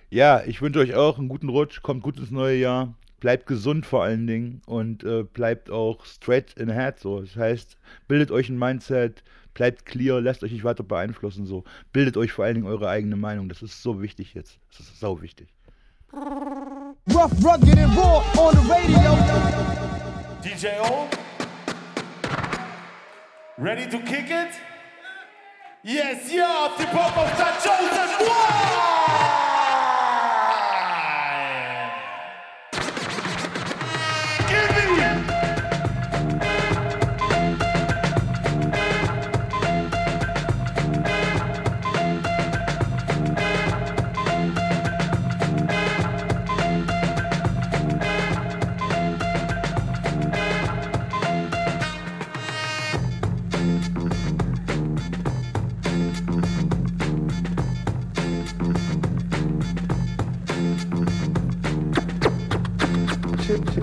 Ja, ich wünsche euch auch einen guten Rutsch, kommt gut ins neue Jahr, bleibt gesund vor allen Dingen und äh, bleibt auch straight in head. So. Das heißt, bildet euch ein Mindset, bleibt clear, lasst euch nicht weiter beeinflussen. So. Bildet euch vor allen Dingen eure eigene Meinung. Das ist so wichtig jetzt. Das ist sau wichtig. Rough, rugged, and raw on the radio. DJ O. Ready to kick it? Yes, yeah, the pop of the chosen one!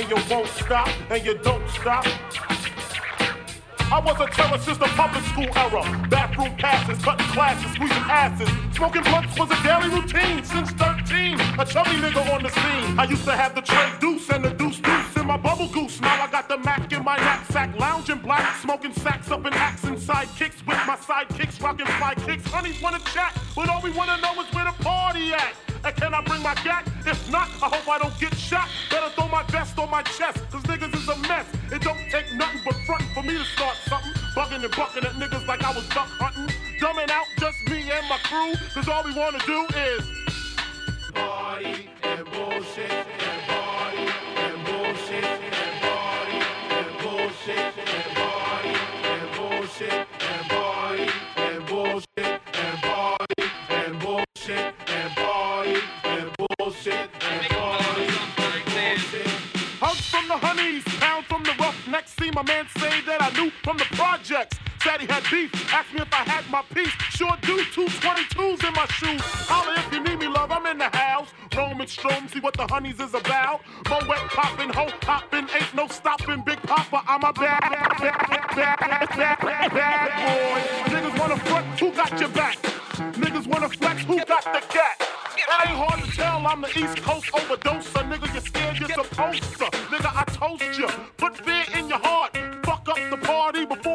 and you won't stop, and you don't stop. I was a terror since the public school era. Bathroom passes, cutting classes, squeezing asses. Smoking blunts was a daily routine since 13. A chubby nigga on the scene. I used to have the tray deuce and the deuce deuce in my bubble goose. Now I got the Mac in my knapsack, lounging black, smoking sacks up in hacks and sidekicks with my sidekicks, rocking fly kicks. Honeys wanna chat, but all we wanna know is where the party at. And can I bring my gat? If not, I hope I don't get shot. On my chest, cause niggas is a mess. It don't take nothing but front for me to start something. Bugging and bucking at niggas like I was duck hunting. Dumbing out just me and my crew, cause all we wanna do is party my man say that I knew from the projects. Said he had beef, asked me if I had my piece. Sure do, two 22s in my shoes. Holla if you need me, love, I'm in the house. Roam and strom, see what the honeys is about. Moet poppin', ho hoppin', ain't no stopping. Big Papa, I'm a bad, bad, bad, bad, bad, bad boy. Niggas wanna front, who got your back? Niggas wanna flex, who got the cat? It ain't hard to tell I'm the East Coast overdoser. Nigga, you scared you're supposed to. Nigga, I toast you. Put fear in your heart.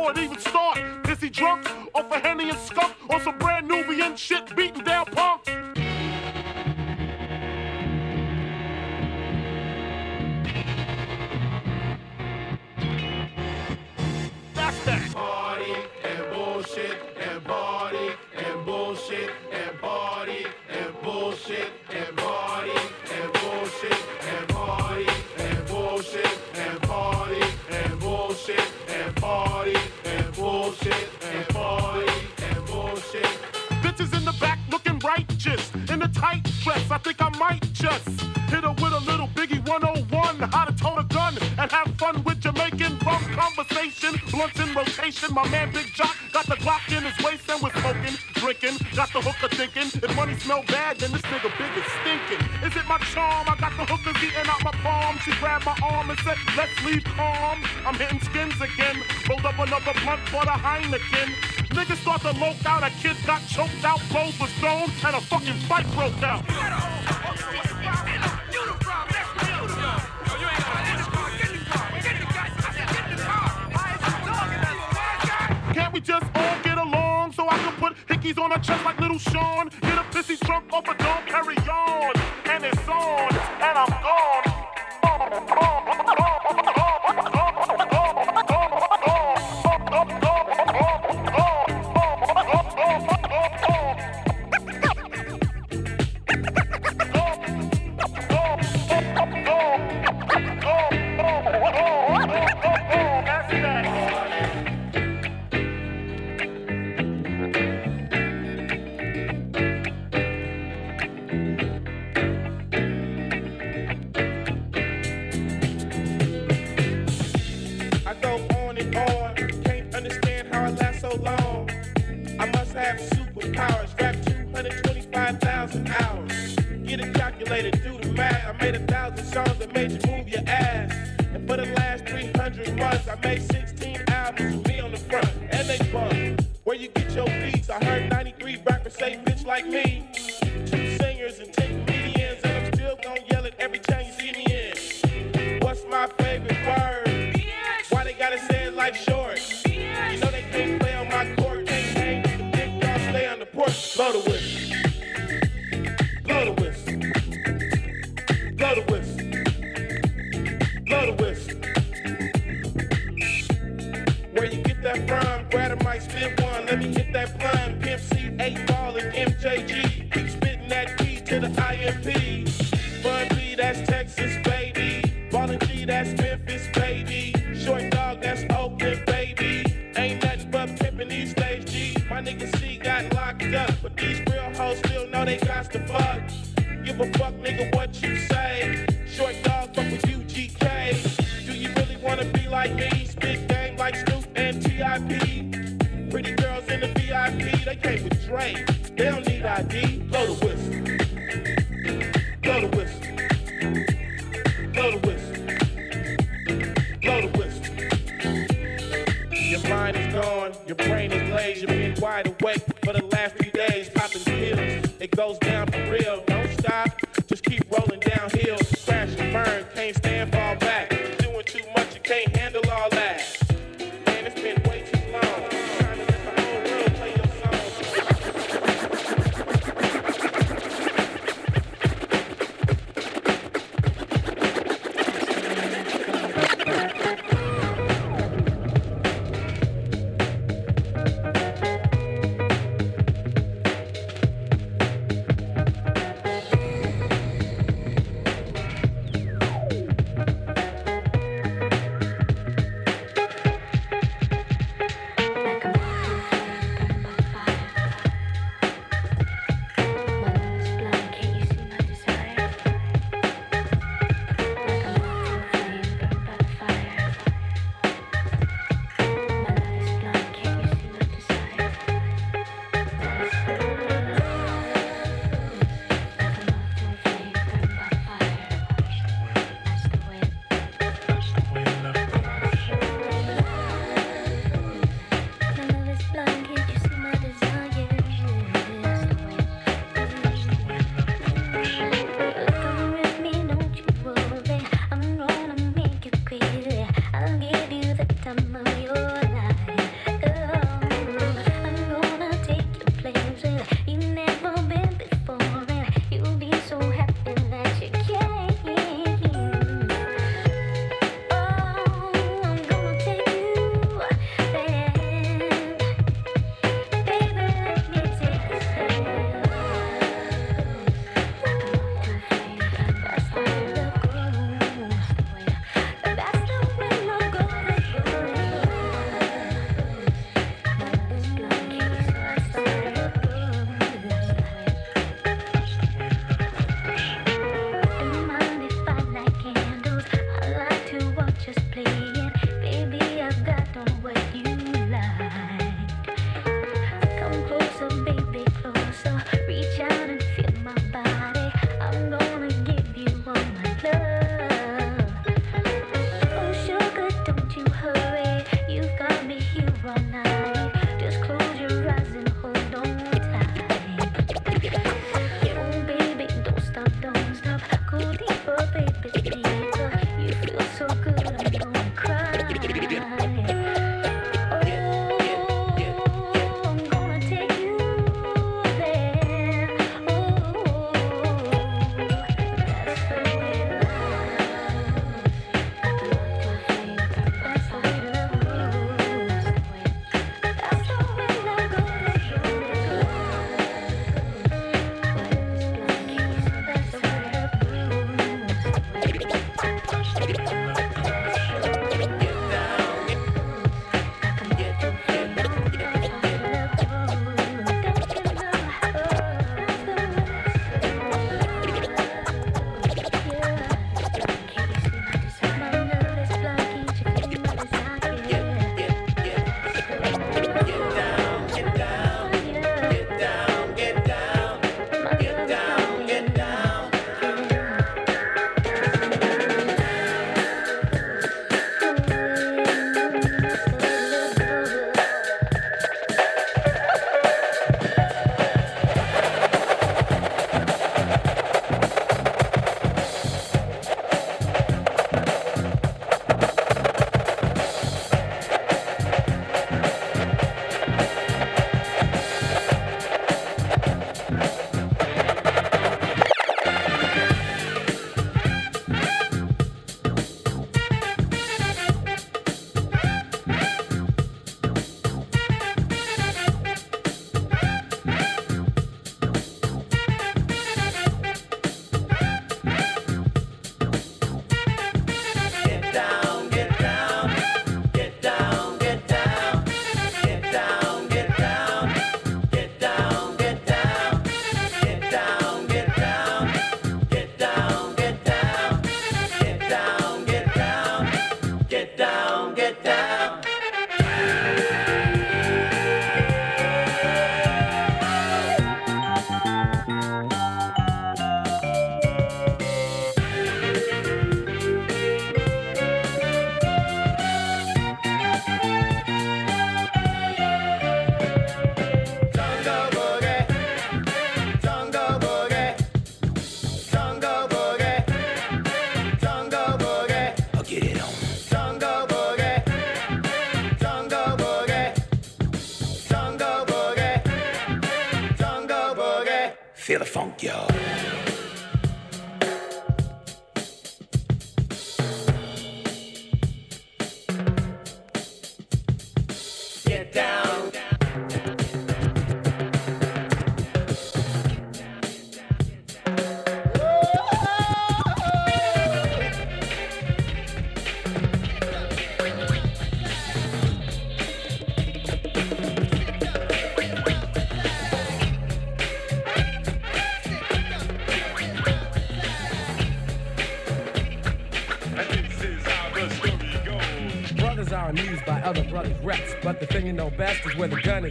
Before it even start. Is he drunk off a Henny and skunk on some brand Nubian shit beating down punks? That's that. Party and bullshit and party and bullshit and party and bullshit and party and bullshit and party and bullshit and party and bullshit and party bullshit and party and bullshit. Bitches in the back looking righteous in a tight dress. I think I might just hit her with a little Biggie and have fun with Jamaican rum conversation. Blunts in rotation. My man Big Jock got the Glock in his waist and we're smoking, drinking. Got the hooker thinking. If money smell bad, then this nigga big is stinking. Is it my charm? I got the hookers eating out my palm. She grabbed my arm and said, let's leave calm. I'm hitting skins again. Rolled up another blunt for the Heineken. Niggas start to loke out. A kid got choked out, clothes was thrown, and a fucking fight broke out. We just all get along so I can put hickeys on her chest like little Sean? Get a pissy drunk off a don't carry on. And it's on, and I'm gone. down for real. Don't stop, just keep rolling downhill. Crash and burn, can't stand, fall back.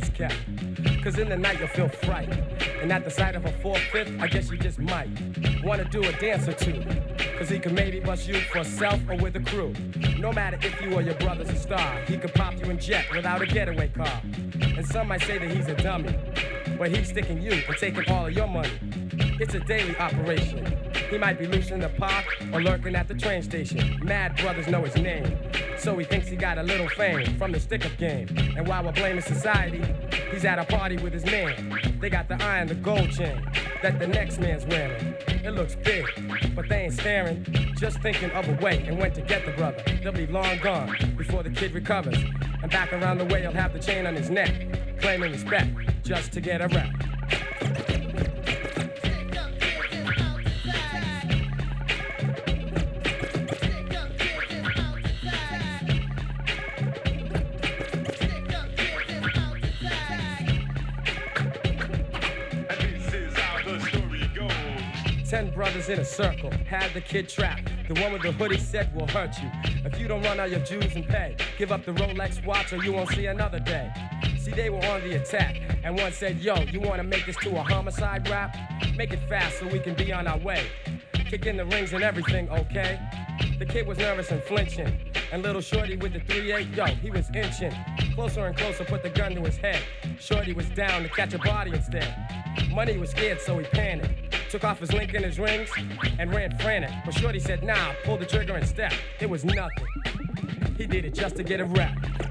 Kept. Cause in the night you'll feel fright. And at the sight of a four-fifth, I guess you just might wanna do a dance or two. Cause he can maybe bust you for self or with a crew. No matter if you or your brother's a star, he could pop you in jet without a getaway car. And some might say that he's a dummy, but he's sticking you and taking all of your money. It's a daily operation. He might be loose in the park or lurking at the train station. Mad brothers know his name. So he thinks he got a little fame from the stick up game. And while we're blaming society, he's at a party with his man. They got the eye and the gold chain that the next man's wearing. It looks big, but they ain't staring. Just thinking of a way and when to get the brother. They'll be long gone before the kid recovers. And back around the way, he'll have the chain on his neck, claiming respect just to get a rep. in a circle had the kid trapped. The one with the hoodie said will hurt you. If you don't run all your dues and pay, give up the Rolex watch or you won't see another day. See, they were on the attack, and one said, Yo, you wanna make this to a homicide rap? Make it fast so we can be on our way. Kick in the rings and everything, okay? The kid was nervous and flinching. And little Shorty with the 3-8, yo, he was inching. Closer and closer, put the gun to his head. Shorty was down to catch a body instead. Money was scared, so he panicked. Took off his link and his rings and ran frantic. But Shorty said, nah, pull the trigger and step. It was nothing. He did it just to get a rap.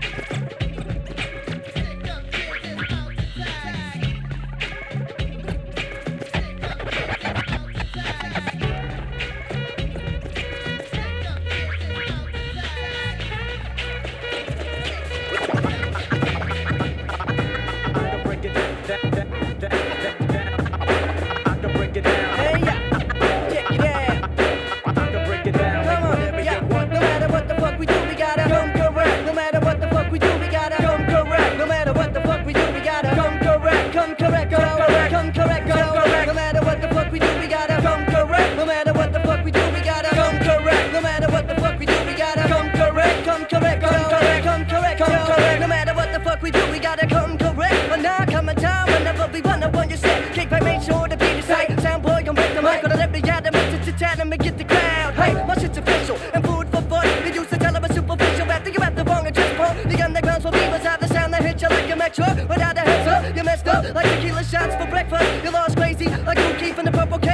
first, you lost crazy like you keep in the purple cave.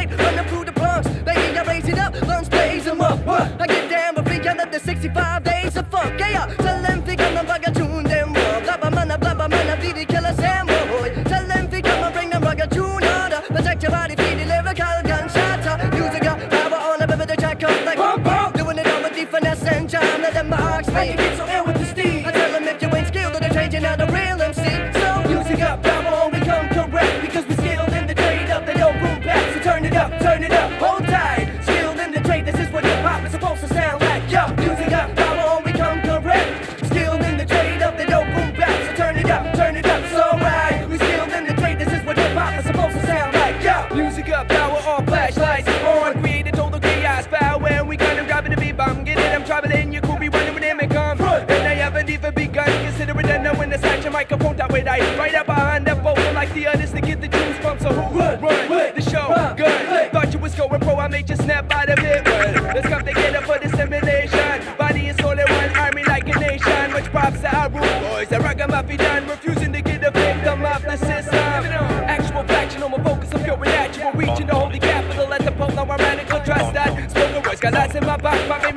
Got lots in my back.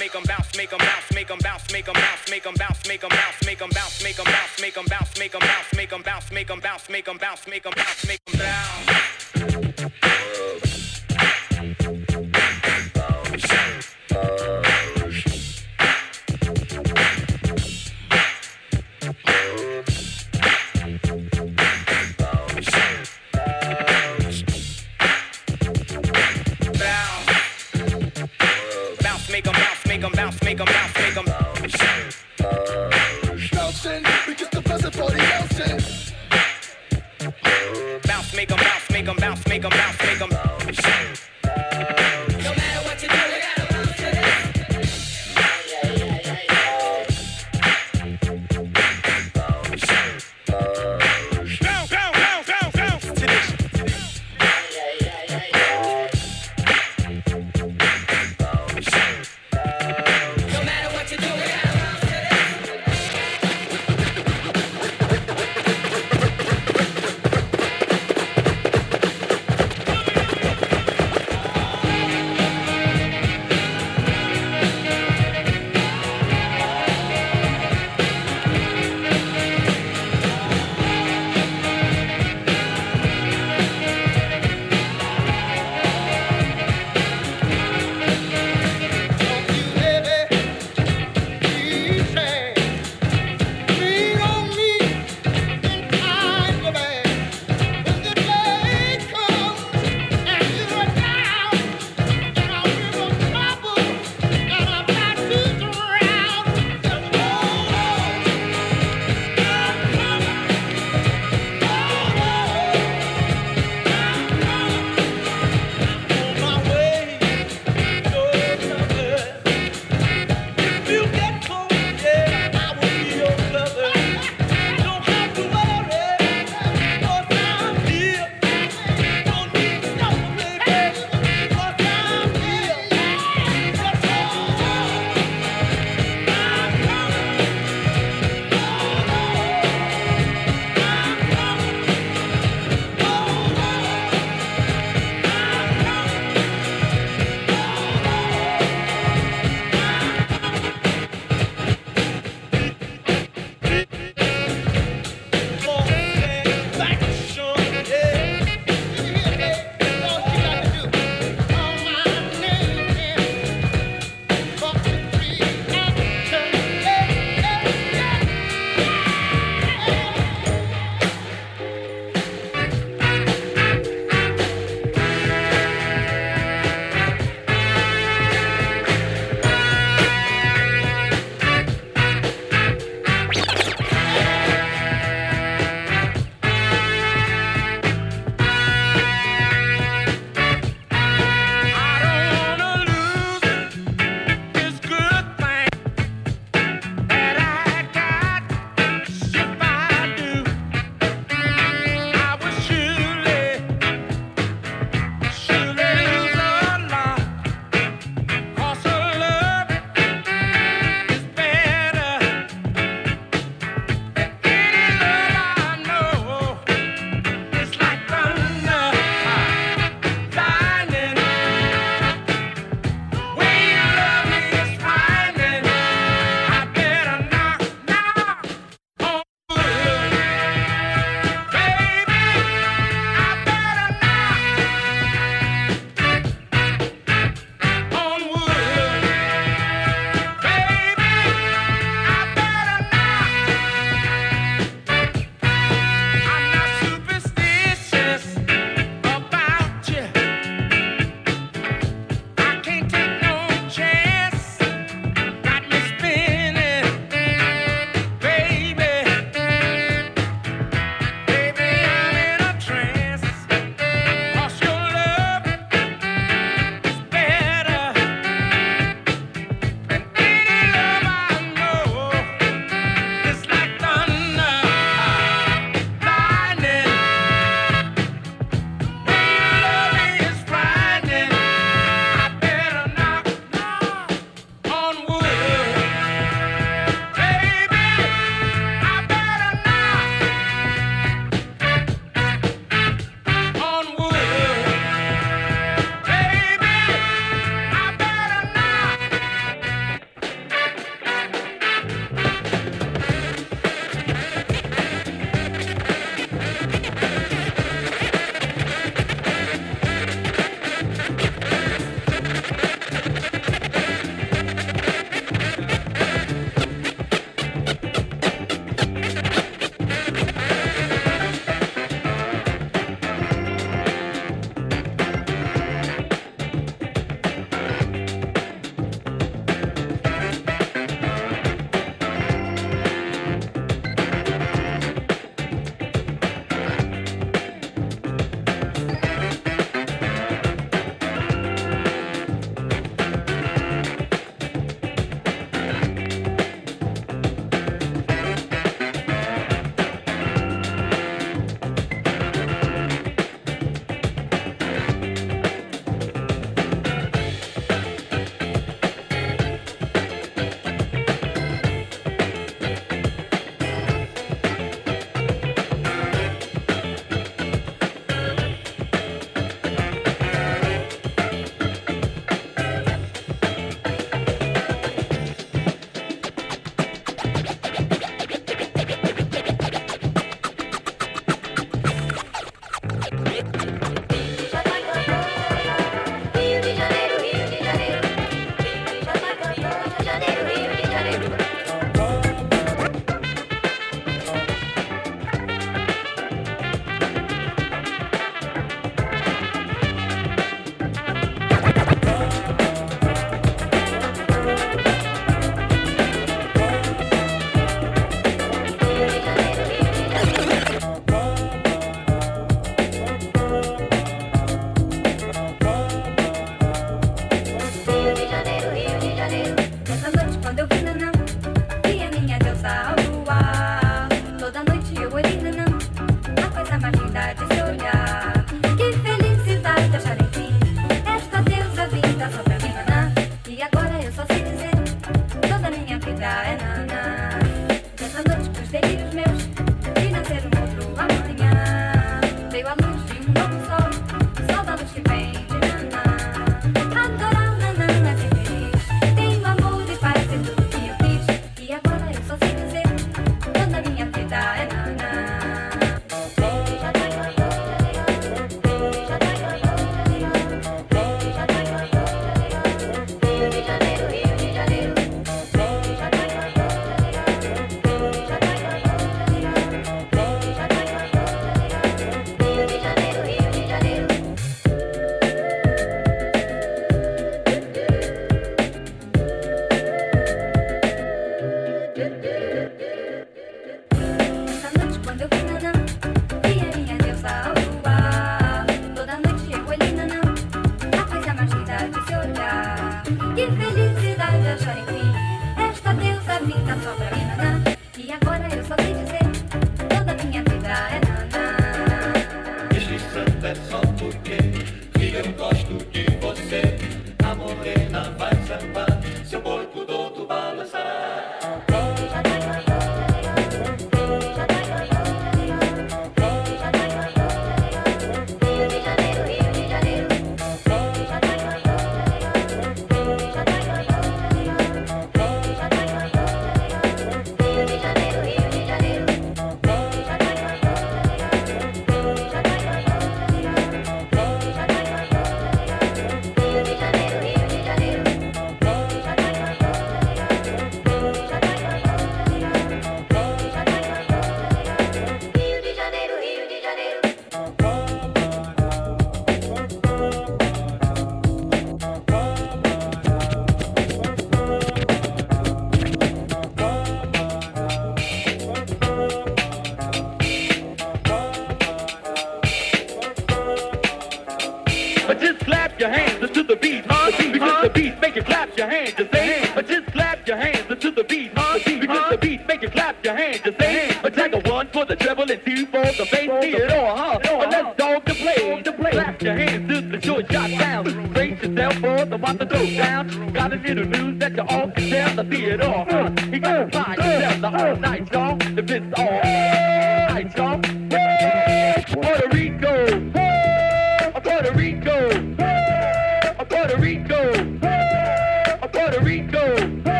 Make 'em bounce, make 'em bounce, make 'em bounce, make 'em bounce, make 'em bounce, make 'em bounce, make 'em bounce, make 'em bounce, make 'em bounce, make 'em bounce, make 'em bounce, make 'em bounce, make 'em bounce, make 'em bounce, make 'em bounce,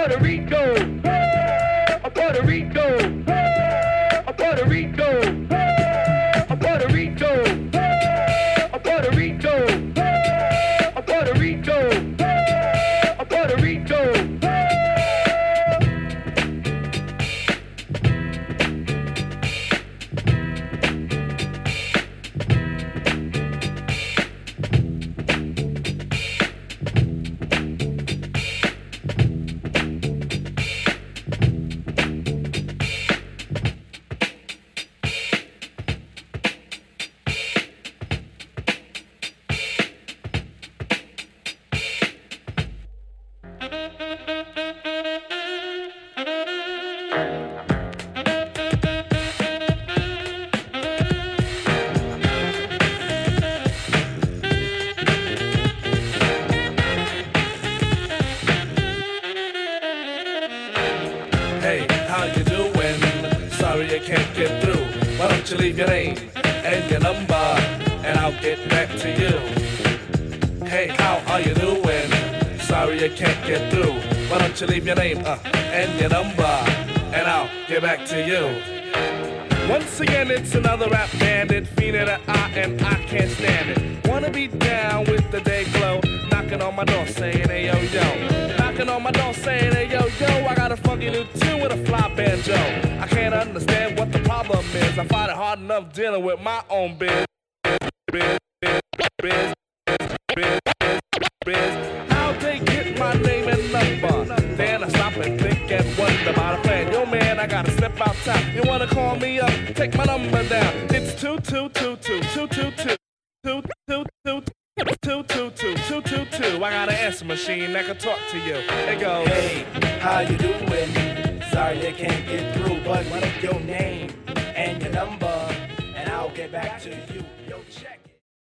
Puerto Rico, Puerto Rico,